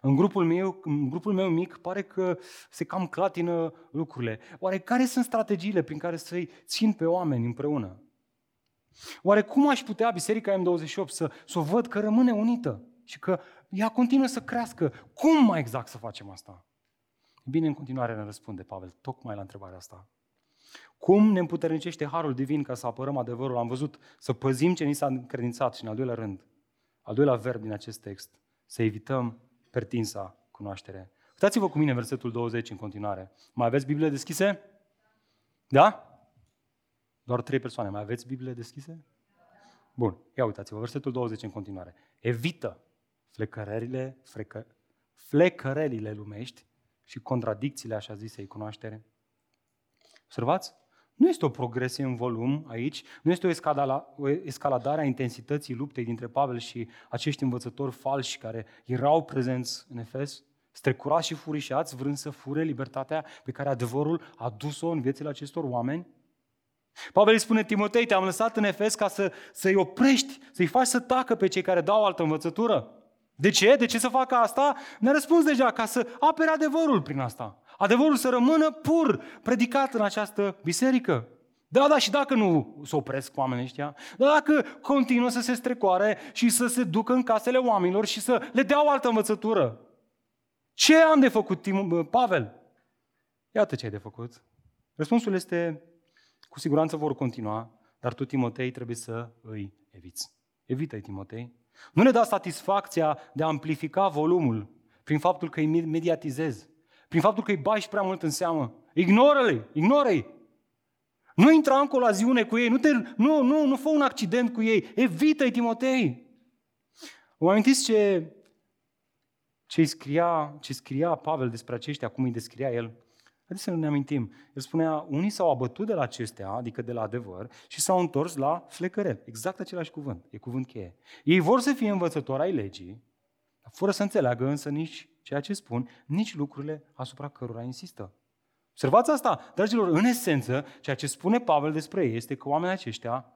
În grupul, meu, în grupul meu mic pare că se cam clatină lucrurile. Oare care sunt strategiile prin care să-i țin pe oameni împreună? Oare cum aș putea Biserica M28 să, să o văd că rămâne unită și că ea continuă să crească? Cum mai exact să facem asta? Bine, în continuare ne răspunde Pavel tocmai la întrebarea asta. Cum ne împuternicește Harul Divin ca să apărăm adevărul? Am văzut să păzim ce ni s-a încredințat și în al doilea rând, al doilea verb din acest text, să evităm pertinsa cunoaștere. Uitați-vă cu mine versetul 20 în continuare. Mai aveți Biblie deschise? Da? Doar trei persoane. Mai aveți Biblie deschise? Bun. Ia uitați-vă, versetul 20 în continuare. Evită flecărelile, frecă, flecărelile lumești și contradicțiile, așa zisei, cunoaștere. Observați? Nu este o progresie în volum aici, nu este o, escadala, o escaladare a intensității luptei dintre Pavel și acești învățători falși care erau prezenți în Efes, strecurați și furișați, vrând să fure libertatea pe care adevărul a dus-o în viețile acestor oameni. Pavel îi spune Timotei, te-am lăsat în Efes ca să, să-i oprești, să-i faci să tacă pe cei care dau altă învățătură. De ce? De ce să facă asta? Ne-a răspuns deja, ca să apere adevărul prin asta. Adevărul să rămână pur predicat în această biserică. Da, da, și dacă nu se opresc oamenii ăștia, da, dacă continuă să se strecoare și să se ducă în casele oamenilor și să le dea o altă învățătură. Ce am de făcut, Tim, Pavel? Iată ce ai de făcut. Răspunsul este, cu siguranță vor continua, dar tu, Timotei, trebuie să îi eviți. Evită-i, Timotei. Nu ne da satisfacția de a amplifica volumul prin faptul că îi mediatizezi prin faptul că îi bagi prea mult în seamă. Ignoră-le, ignoră-i. Nu intra în colaziune cu ei, nu, te, nu, nu, nu fă un accident cu ei, evită-i, Timotei. Vă amintiți ce, ce, scria, ce scria Pavel despre aceștia, cum îi descria el? Haideți să ne amintim. El spunea, unii s-au abătut de la acestea, adică de la adevăr, și s-au întors la flecărel. Exact același cuvânt. E cuvânt cheie. Ei vor să fie învățători ai legii, fără să înțeleagă însă nici ceea ce spun, nici lucrurile asupra cărora insistă. Observați asta, dragilor, în esență, ceea ce spune Pavel despre ei este că oamenii aceștia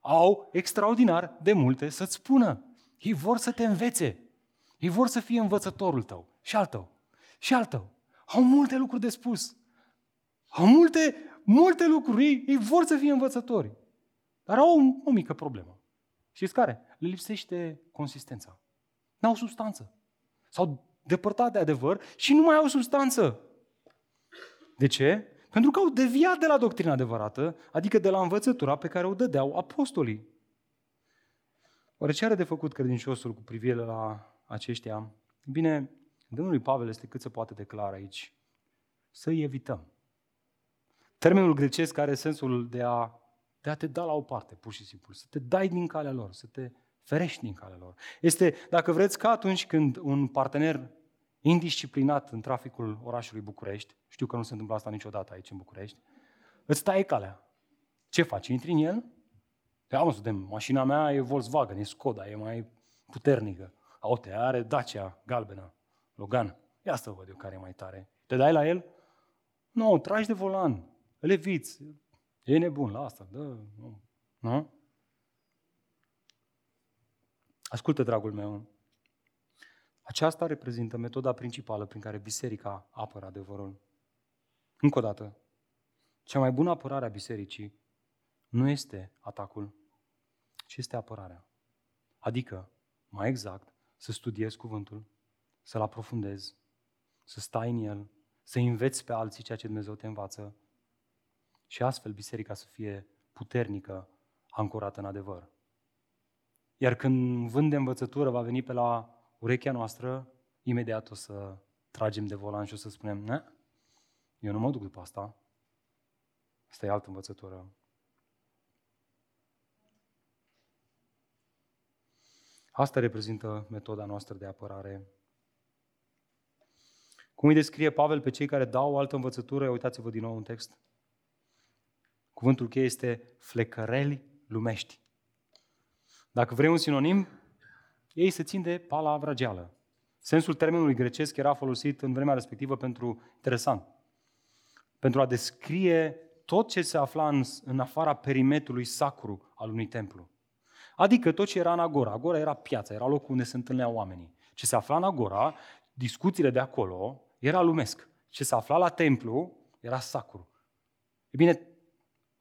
au extraordinar de multe să-ți spună. Ei vor să te învețe. Ei vor să fie învățătorul tău și al tău și al tău. Au multe lucruri de spus. Au multe, multe lucruri. Ei, ei vor să fie învățători. Dar au o, o mică problemă. Știți care? Le lipsește consistența. N-au substanță. S-au depărtat de adevăr și nu mai au substanță. De ce? Pentru că au deviat de la doctrina adevărată, adică de la învățătura pe care o dădeau apostolii. Oare ce are de făcut credinciosul cu privire la aceștia? Bine, Domnul lui Pavel este cât se poate declara aici. Să-i evităm. Termenul grecesc are sensul de a, de a te da la o parte, pur și simplu. Să te dai din calea lor, să te ferești din calea lor. Este, dacă vreți, ca atunci când un partener indisciplinat în traficul orașului București, știu că nu se întâmplă asta niciodată aici în București, îți taie calea. Ce faci? Intri în el? Ia mă, suntem, mașina mea e Volkswagen, e Skoda, e mai puternică. Aute, are Dacia galbenă, Logan. Ia să văd eu care e mai tare. Te dai la el? Nu, tragi de volan, îl eviți. E nebun la asta, dă, nu. nu? Ascultă, dragul meu, aceasta reprezintă metoda principală prin care biserica apără adevărul. Încă o dată, cea mai bună apărare a bisericii nu este atacul, ci este apărarea. Adică, mai exact, să studiezi cuvântul, să-l aprofundezi, să stai în el, să înveți pe alții ceea ce Dumnezeu te învață și astfel biserica să fie puternică, ancorată în adevăr. Iar când vânt de învățătură va veni pe la urechea noastră, imediat o să tragem de volan și o să spunem, ne, eu nu mă duc după asta. Asta e altă învățătură. Asta reprezintă metoda noastră de apărare. Cum îi descrie Pavel pe cei care dau o altă învățătură? Uitați-vă din nou un text. Cuvântul cheie este flecăreli lumești. Dacă vrei un sinonim, ei se țin de pala vrageală. Sensul termenului grecesc era folosit în vremea respectivă pentru, interesant, pentru a descrie tot ce se afla în, în afara perimetrului sacru al unui templu. Adică tot ce era în agora. Agora era piața, era locul unde se întâlneau oamenii. Ce se afla în agora, discuțiile de acolo, era lumesc. Ce se afla la templu, era sacru. E bine,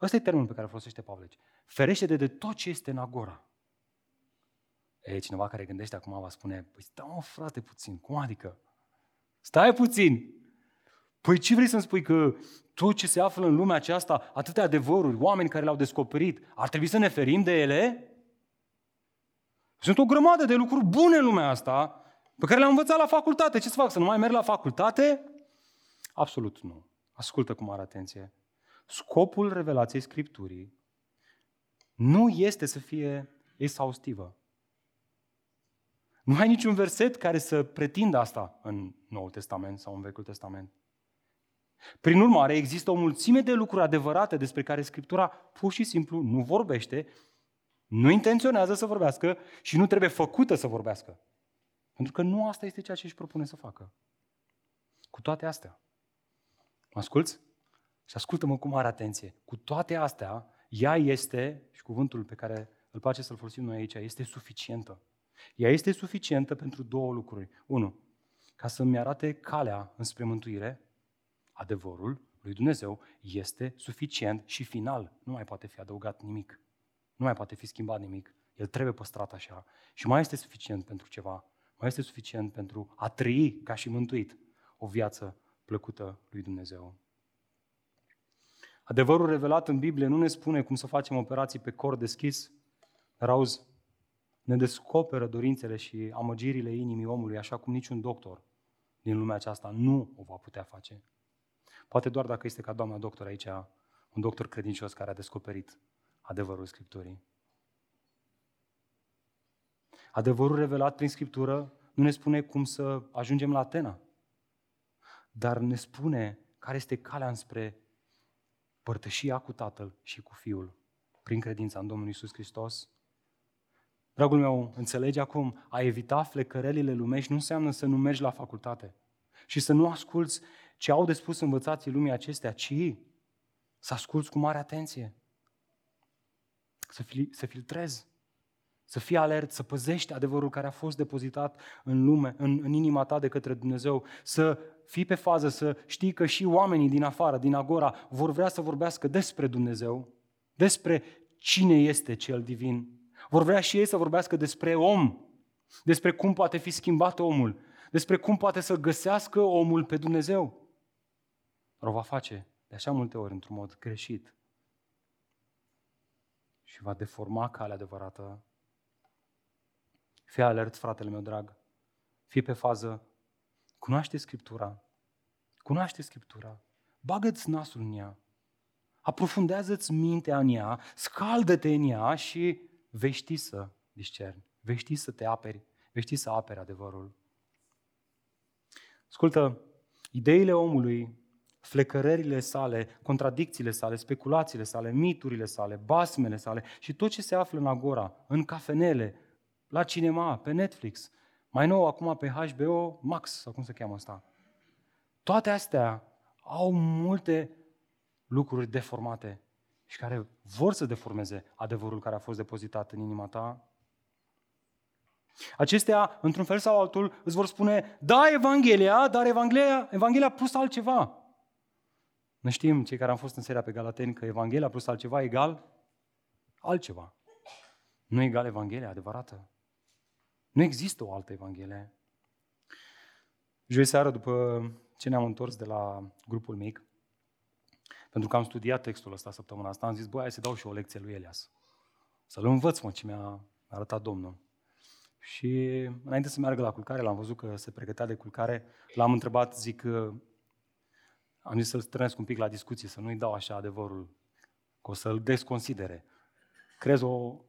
ăsta e termenul pe care folosește Pavel Ferește-te de tot ce este în agora. E, cineva care gândește acum va spune, păi stai mă frate puțin, cum adică? Stai puțin! Păi ce vrei să-mi spui că tot ce se află în lumea aceasta, atâtea adevăruri, oameni care le-au descoperit, ar trebui să ne ferim de ele? Sunt o grămadă de lucruri bune în lumea asta, pe care le-am învățat la facultate. Ce să fac, să nu mai merg la facultate? Absolut nu. Ascultă cu mare atenție. Scopul revelației Scripturii nu este să fie exhaustivă. Nu ai niciun verset care să pretindă asta în Noul Testament sau în Vechiul Testament. Prin urmare, există o mulțime de lucruri adevărate despre care Scriptura pur și simplu nu vorbește, nu intenționează să vorbească și nu trebuie făcută să vorbească. Pentru că nu asta este ceea ce își propune să facă. Cu toate astea, mă asculți? Și ascultă-mă cu mare atenție. Cu toate astea, ea este, și cuvântul pe care îl place să-l folosim noi aici, este suficientă. Ea este suficientă pentru două lucruri. Unu, ca să-mi arate calea înspre mântuire, adevărul lui Dumnezeu este suficient și final. Nu mai poate fi adăugat nimic. Nu mai poate fi schimbat nimic. El trebuie păstrat așa. Și mai este suficient pentru ceva. Mai este suficient pentru a trăi ca și mântuit o viață plăcută lui Dumnezeu. Adevărul revelat în Biblie nu ne spune cum să facem operații pe cor deschis, dar auzi, ne descoperă dorințele și amăgirile inimii omului, așa cum niciun doctor din lumea aceasta nu o va putea face. Poate doar dacă este ca doamna doctor aici, un doctor credincios care a descoperit adevărul Scripturii. Adevărul revelat prin Scriptură nu ne spune cum să ajungem la Atena, dar ne spune care este calea înspre părtășia cu Tatăl și cu Fiul prin credința în Domnul Isus Hristos Dragul meu, înțelegi acum, a evita flecărelile lumești nu înseamnă să nu mergi la facultate și să nu asculți ce au de spus învățații lumii acestea, ci să asculți cu mare atenție. să, fil- să filtrezi, să fii alert, să păzești adevărul care a fost depozitat în lume, în, în inima ta de către Dumnezeu, să fii pe fază, să știi că și oamenii din afară, din agora, vor vrea să vorbească despre Dumnezeu, despre cine este cel divin. Vor vrea și ei să vorbească despre om, despre cum poate fi schimbat omul, despre cum poate să găsească omul pe Dumnezeu. Dar o va face de așa multe ori într-un mod greșit și va deforma calea adevărată. Fii alert, fratele meu drag. Fii pe fază. Cunoaște Scriptura. Cunoaște Scriptura. Bagă-ți nasul în ea. Aprofundează-ți mintea în ea, scaldă-te în ea și vei ști să discerni. Vei ști să te aperi. Vei ști să aperi adevărul. Ascultă, ideile omului flecărările sale, contradicțiile sale, speculațiile sale, miturile sale, basmele sale și tot ce se află în Agora, în cafenele, la cinema, pe Netflix, mai nou acum pe HBO Max, sau cum se cheamă asta. Toate astea au multe lucruri deformate și care vor să deformeze adevărul care a fost depozitat în inima ta. Acestea, într-un fel sau altul, îți vor spune, da, Evanghelia, dar Evanghelia, Evanghelia plus altceva. Noi știm, cei care am fost în seria pe Galateni, că Evanghelia plus altceva egal altceva. Nu egal Evanghelia adevărată. Nu există o altă Evanghelie. Joi seară, după ce ne-am întors de la grupul mic, pentru că am studiat textul ăsta săptămâna asta, am zis, băi, hai să dau și o lecție lui Elias. Să-l învăț, mă, ce mi-a arătat Domnul. Și înainte să meargă la culcare, l-am văzut că se pregătea de culcare, l-am întrebat, zic, am zis să-l strânesc un pic la discuție, să nu-i dau așa adevărul, că o să-l desconsidere. Crezi o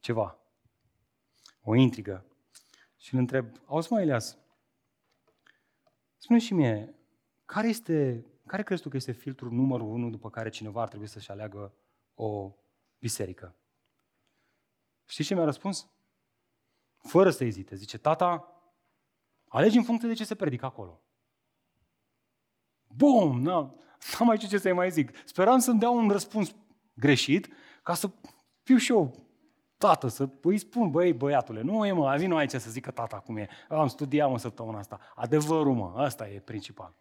ceva, o intrigă. Și îl întreb, auzi mă, Elias, spune și mie, care, este, care crezi tu că este filtrul numărul unu după care cineva ar trebui să-și aleagă o biserică? Știi ce mi-a răspuns? Fără să ezite. Zice, tata, alegi în funcție de ce se predică acolo. Bum! N-am mai știu ce să-i mai zic. Speram să-mi dea un răspuns greșit ca să fiu și eu tată, să îi spun, băi, băiatule, nu e mă, vin aici să zică tata cum e. Am studiat mă săptămâna asta. Adevărul, mă, asta e principal.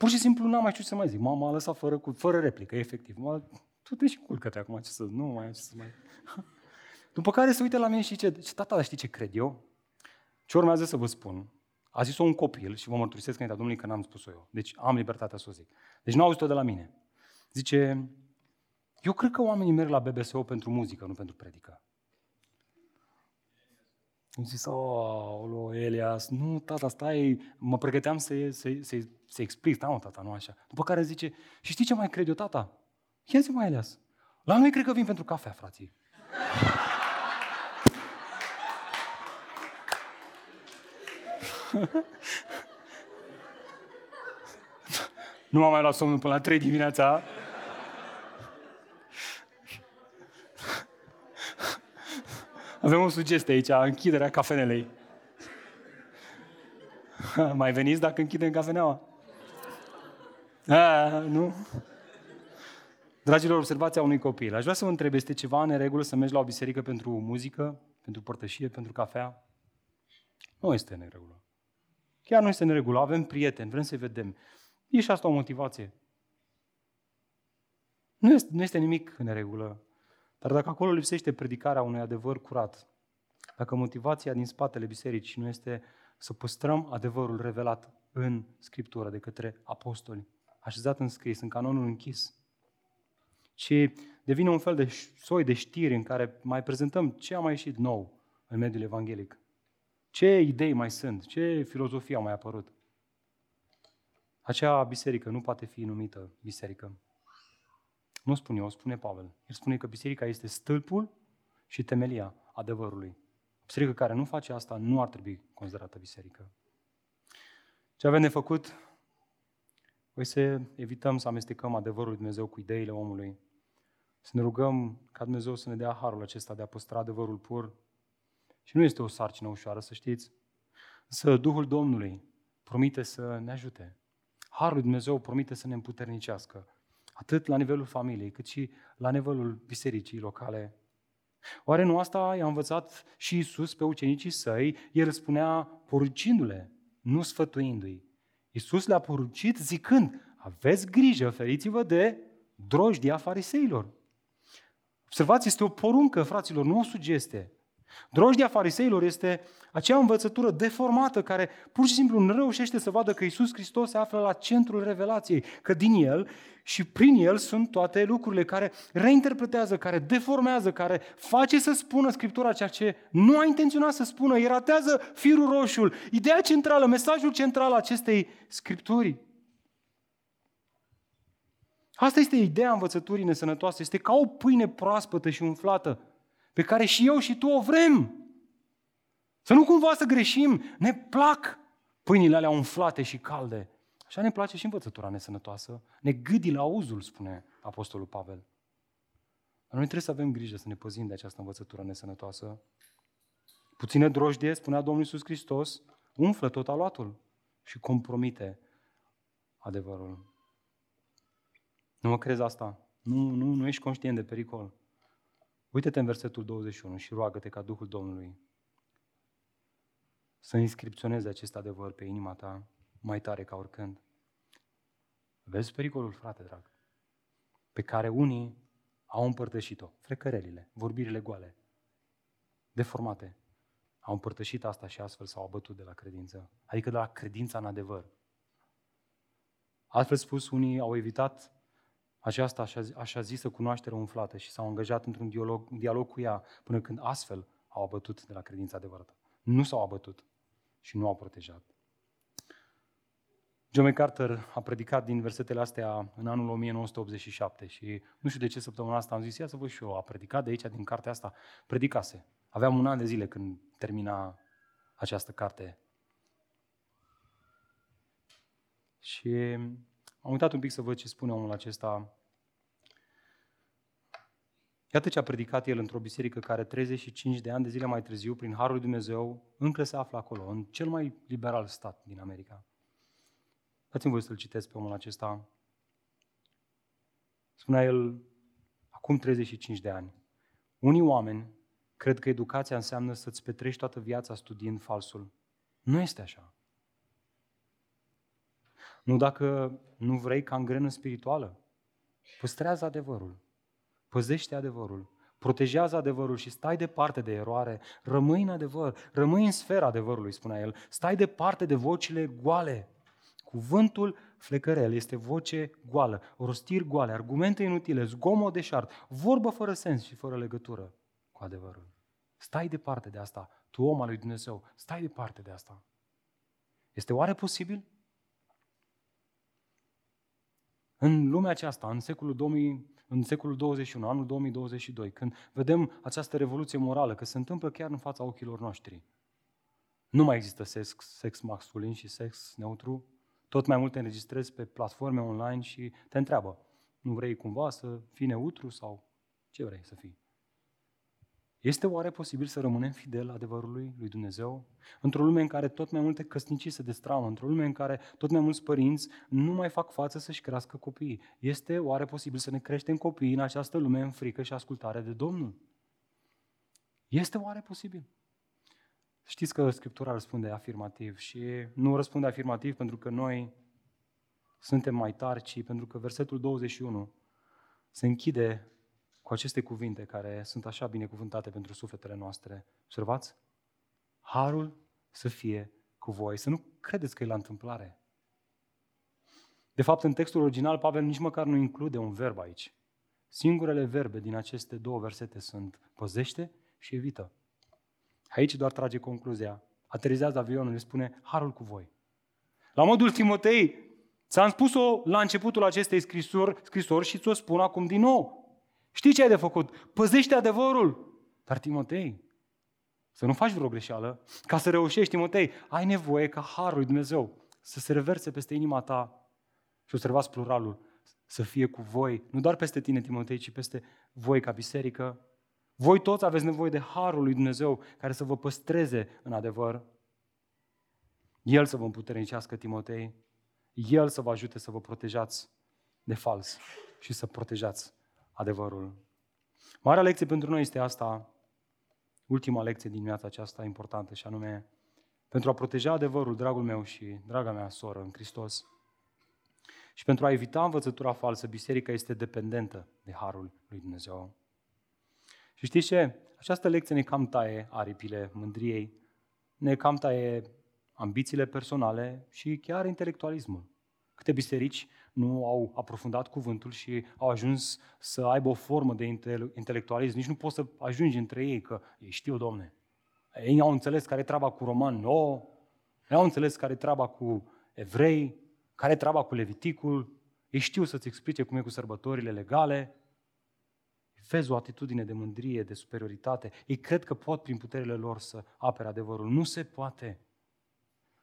Pur și simplu n-am mai știut ce să mai zic. Mama a lăsat fără, fără replică, efectiv. Mă, tu te și culcă-te acum, ce să, nu mai ce să mai... După care se uită la mine și zice, tata, știi ce cred eu? Ce urmează să vă spun? A zis-o un copil și vă mărturisesc înaintea Domnului că n-am spus-o eu. Deci am libertatea să o zic. Deci nu au auzit-o de la mine. Zice, eu cred că oamenii merg la BBSO pentru muzică, nu pentru predică. Am zis, oh, Elias, nu, tata, stai, mă pregăteam să, să, să, să explic, da, tata, nu așa. După care zice, și știi ce mai cred eu, tata? Ia zi mai, Elias, la noi cred că vin pentru cafea, frații. nu m-am mai luat somnul până la 3 dimineața. Avem o sugestie aici, închiderea cafenelei. Mai veniți dacă închidem cafeneaua? A, nu? Dragilor, observația unui copil. Aș vrea să vă întreb, este ceva în regulă să mergi la o biserică pentru muzică, pentru părtășie, pentru cafea? Nu este în regulă. Chiar nu este în regulă, avem prieteni, vrem să-i vedem. E și asta o motivație. Nu este, nu este nimic în regulă. Dar dacă acolo lipsește predicarea unui adevăr curat, dacă motivația din spatele bisericii nu este să păstrăm adevărul revelat în Scriptură de către apostoli, așezat în scris, în canonul închis, ci devine un fel de soi de știri în care mai prezentăm ce a mai ieșit nou în mediul evanghelic. Ce idei mai sunt? Ce filozofie a mai apărut? Acea biserică nu poate fi numită biserică. Nu spun eu, spune Pavel. El spune că biserica este stâlpul și temelia adevărului. Biserică care nu face asta nu ar trebui considerată biserică. Ce avem de făcut? Voi să evităm să amestecăm adevărul lui Dumnezeu cu ideile omului. Să ne rugăm ca Dumnezeu să ne dea harul acesta de a păstra adevărul pur și nu este o sarcină ușoară, să știți. Însă Duhul Domnului promite să ne ajute. Harul lui Dumnezeu promite să ne împuternicească. Atât la nivelul familiei, cât și la nivelul bisericii locale. Oare nu asta i-a învățat și Isus pe ucenicii săi? El spunea porucindu-le, nu sfătuindu-i. Isus le-a poruncit zicând, aveți grijă, feriți-vă de drojdia fariseilor. Observați, este o poruncă, fraților, nu o sugestie. Drojdia fariseilor este acea învățătură deformată care pur și simplu nu reușește să vadă că Isus Hristos se află la centrul revelației, că din El și prin El sunt toate lucrurile care reinterpretează, care deformează, care face să spună Scriptura ceea ce nu a intenționat să spună, îi ratează firul roșul, ideea centrală, mesajul central acestei Scripturi. Asta este ideea învățăturii nesănătoase, este ca o pâine proaspătă și umflată pe care și eu și tu o vrem. Să nu cumva să greșim, ne plac pâinile alea umflate și calde. Așa ne place și învățătura nesănătoasă. Ne gâdi la auzul, spune Apostolul Pavel. Dar noi trebuie să avem grijă să ne păzim de această învățătură nesănătoasă. Puține drojdie, spunea Domnul Iisus Hristos, umflă tot aluatul și compromite adevărul. Nu mă crezi asta? Nu, nu, nu ești conștient de pericol. Uite-te în versetul 21 și roagă-te ca Duhul Domnului să inscripționeze acest adevăr pe inima ta mai tare ca oricând. Vezi pericolul, frate drag, pe care unii au împărtășit-o, frecărelile, vorbirile goale, deformate, au împărtășit asta și astfel s-au abătut de la credință, adică de la credința în adevăr. Altfel spus, unii au evitat această așa, așa zisă cunoaștere umflată și s-au angajat într-un dialog, dialog cu ea până când astfel au abătut de la credința adevărată. Nu s-au abătut și nu au protejat. John MacArthur a predicat din versetele astea în anul 1987 și nu știu de ce săptămâna asta am zis, ia să văd și eu, a predicat de aici, din cartea asta, predicase. Aveam un an de zile când termina această carte. Și am uitat un pic să văd ce spune omul acesta. Iată ce a predicat el într-o biserică care 35 de ani de zile mai târziu, prin Harul lui Dumnezeu, încă se află acolo, în cel mai liberal stat din America. Dați-mi voi să-l citesc pe omul acesta. Spunea el, acum 35 de ani, unii oameni cred că educația înseamnă să-ți petrești toată viața studiind falsul. Nu este așa. Nu dacă nu vrei cangrenă spirituală. Păstrează adevărul. Păzește adevărul. Protejează adevărul și stai departe de eroare. Rămâi în adevăr. Rămâi în sfera adevărului, spunea el. Stai departe de vocile goale. Cuvântul flecărel este voce goală, rostiri goale, argumente inutile, zgomot deșart, vorbă fără sens și fără legătură cu adevărul. Stai departe de asta. Tu, om al lui Dumnezeu, stai departe de asta. Este oare posibil? În lumea aceasta, în secolul, 2000, în secolul 21, anul 2022, când vedem această revoluție morală, că se întâmplă chiar în fața ochilor noștri, nu mai există sex, sex masculin și sex neutru, tot mai mult te înregistrezi pe platforme online și te întreabă, nu vrei cumva să fii neutru sau ce vrei să fii? Este oare posibil să rămânem fidel adevărului lui Dumnezeu? Într-o lume în care tot mai multe căsnicii se destramă, într-o lume în care tot mai mulți părinți nu mai fac față să-și crească copiii. Este oare posibil să ne creștem copiii în această lume în frică și ascultare de Domnul? Este oare posibil? Știți că Scriptura răspunde afirmativ și nu răspunde afirmativ pentru că noi suntem mai tari, ci pentru că versetul 21 se închide cu aceste cuvinte care sunt așa binecuvântate pentru sufletele noastre. Observați? Harul să fie cu voi. Să nu credeți că e la întâmplare. De fapt, în textul original, Pavel nici măcar nu include un verb aici. Singurele verbe din aceste două versete sunt păzește și evită. Aici doar trage concluzia. Aterizează avionul, îi spune, harul cu voi. La modul Timotei, ți-am spus-o la începutul acestei scrisori, scrisori și ți-o spun acum din nou. Știi ce ai de făcut? Păzește adevărul. Dar Timotei, să nu faci vreo greșeală, ca să reușești, Timotei, ai nevoie ca Harul lui Dumnezeu să se reverse peste inima ta. Și observați pluralul, să fie cu voi, nu doar peste tine, Timotei, ci peste voi ca biserică. Voi toți aveți nevoie de Harul lui Dumnezeu care să vă păstreze în adevăr. El să vă împuternicească, Timotei. El să vă ajute să vă protejați de fals. și să protejați adevărul. Marea lecție pentru noi este asta, ultima lecție din viața aceasta importantă și anume, pentru a proteja adevărul, dragul meu și draga mea soră în Hristos, și pentru a evita învățătura falsă, biserica este dependentă de harul lui Dumnezeu. Și știți ce? Această lecție ne cam taie aripile mândriei, ne cam taie ambițiile personale și chiar intelectualismul. Câte biserici nu au aprofundat cuvântul și au ajuns să aibă o formă de intelectualism. Nici nu poți să ajungi între ei că ei știu, domne. Ei au înțeles care e treaba cu roman nou, ei au înțeles care e treaba cu evrei, care e treaba cu leviticul, ei știu să-ți explice cum e cu sărbătorile legale, vezi o atitudine de mândrie, de superioritate. Ei cred că pot prin puterile lor să apere adevărul. Nu se poate.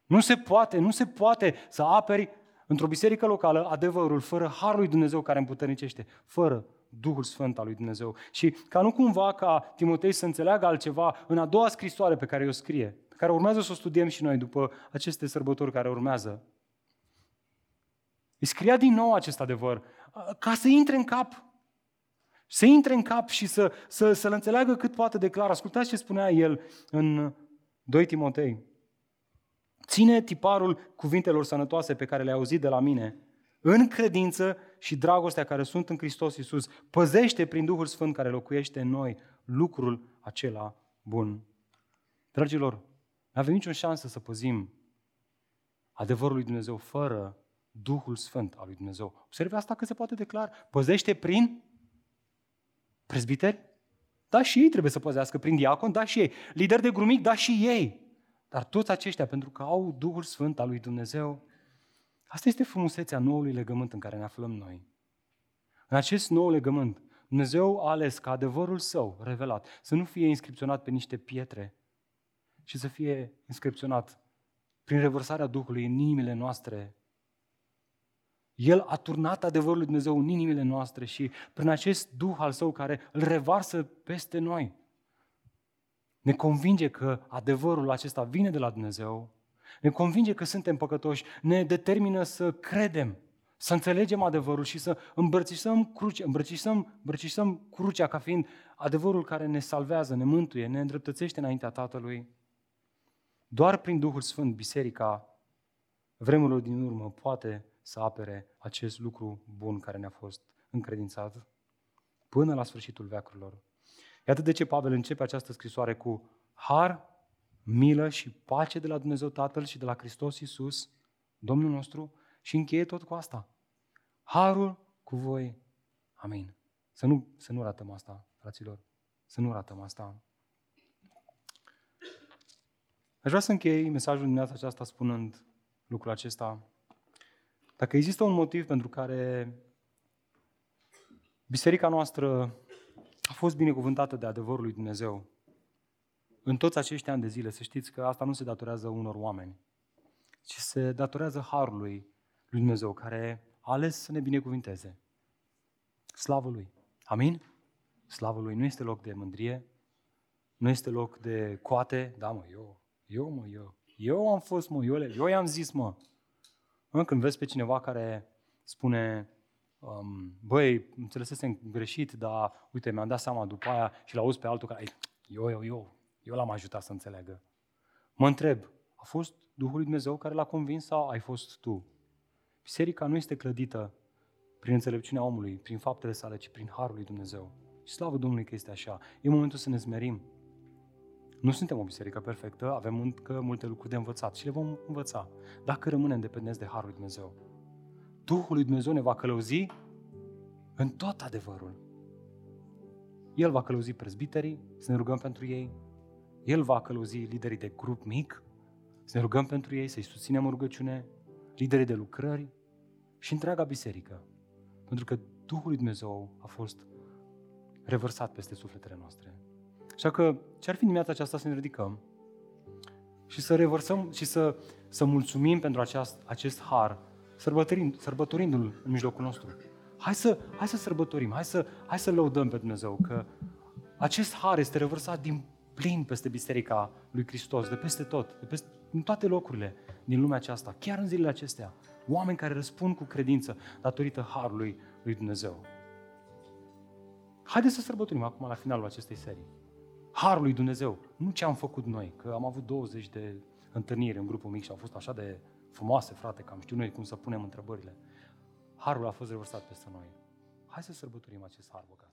Nu se poate, nu se poate să aperi într-o biserică locală adevărul fără harul lui Dumnezeu care împuternicește, fără Duhul Sfânt al lui Dumnezeu. Și ca nu cumva ca Timotei să înțeleagă altceva în a doua scrisoare pe care o scrie, pe care urmează să o studiem și noi după aceste sărbători care urmează. Îi scria din nou acest adevăr, ca să intre în cap. Să intre în cap și să, să, să-l înțeleagă cât poate de clar. Ascultați ce spunea el în 2 Timotei. Ține tiparul cuvintelor sănătoase pe care le-ai auzit de la mine, în credință și dragostea care sunt în Hristos Iisus. Păzește prin Duhul Sfânt care locuiește în noi lucrul acela bun. Dragilor, nu avem nicio șansă să păzim adevărul lui Dumnezeu fără Duhul Sfânt al lui Dumnezeu. Observe asta că se poate declara. Păzește prin prezbiteri? Da, și ei trebuie să păzească. Prin diacon? Da, și ei. Lideri de grumic? Da, și ei. Dar toți aceștia, pentru că au Duhul Sfânt al lui Dumnezeu, asta este frumusețea noului legământ în care ne aflăm noi. În acest nou legământ, Dumnezeu a ales ca adevărul său revelat să nu fie inscripționat pe niște pietre, ci să fie inscripționat prin revărsarea Duhului în inimile noastre. El a turnat adevărul lui Dumnezeu în inimile noastre și prin acest Duh al său care îl revarsă peste noi, ne convinge că adevărul acesta vine de la Dumnezeu, ne convinge că suntem păcătoși, ne determină să credem, să înțelegem adevărul și să îmbrățișăm, cruce, îmbrățișăm, îmbrățișăm crucea ca fiind adevărul care ne salvează, ne mântuie, ne îndreptățește înaintea Tatălui. Doar prin Duhul Sfânt, Biserica, vremurilor din urmă, poate să apere acest lucru bun care ne-a fost încredințat până la sfârșitul veacurilor. Iată de ce Pavel începe această scrisoare cu har, milă și pace de la Dumnezeu Tatăl și de la Hristos Iisus, Domnul nostru, și încheie tot cu asta. Harul cu voi. Amin. Să nu, să nu ratăm asta, fraților. Să nu ratăm asta. Aș vrea să închei mesajul dumneavoastră aceasta spunând lucrul acesta. Dacă există un motiv pentru care biserica noastră a fost binecuvântată de adevărul lui Dumnezeu. În toți acești ani de zile, să știți că asta nu se datorează unor oameni, ci se datorează harului lui Dumnezeu, care a ales să ne binecuvinteze. Slavă Lui! Amin? Slavă Lui! Nu este loc de mândrie, nu este loc de coate, da mă, eu, eu mă, eu, eu am fost mă, eu, eu i-am zis mă. Când vezi pe cineva care spune, um, băi, înțelesesem greșit, dar uite, mi-am dat seama după aia și l-auzi pe altul care, eu, eu, eu, eu l-am ajutat să înțeleagă. Mă întreb, a fost Duhul lui Dumnezeu care l-a convins sau ai fost tu? Biserica nu este clădită prin înțelepciunea omului, prin faptele sale, ci prin Harul lui Dumnezeu. Și slavă Domnului că este așa. E momentul să ne zmerim. Nu suntem o biserică perfectă, avem încă multe lucruri de învățat și le vom învăța. Dacă rămânem dependenți de Harul lui Dumnezeu. Duhul lui Dumnezeu ne va călăuzi în tot adevărul. El va călăuzi prezbiterii, să ne rugăm pentru ei. El va călăuzi liderii de grup mic, să ne rugăm pentru ei, să-i susținem în rugăciune, liderii de lucrări și întreaga biserică. Pentru că Duhul lui Dumnezeu a fost revărsat peste sufletele noastre. Așa că ce ar fi dimineața aceasta să ne ridicăm și să revărsăm și să, să mulțumim pentru aceast, acest har sărbătorind, sărbătorindu-L în mijlocul nostru. Hai să, hai să sărbătorim, hai să, hai să lăudăm pe Dumnezeu că acest har este revărsat din plin peste Biserica lui Hristos, de peste tot, de peste, în toate locurile din lumea aceasta, chiar în zilele acestea. Oameni care răspund cu credință datorită harului lui Dumnezeu. Haideți să sărbătorim acum la finalul acestei serii. Harul lui Dumnezeu, nu ce am făcut noi, că am avut 20 de întâlniri în grupul mic și au fost așa de frumoase, frate, că am știut noi cum să punem întrebările. Harul a fost revărsat peste noi. Hai să sărbătorim acest har bogat.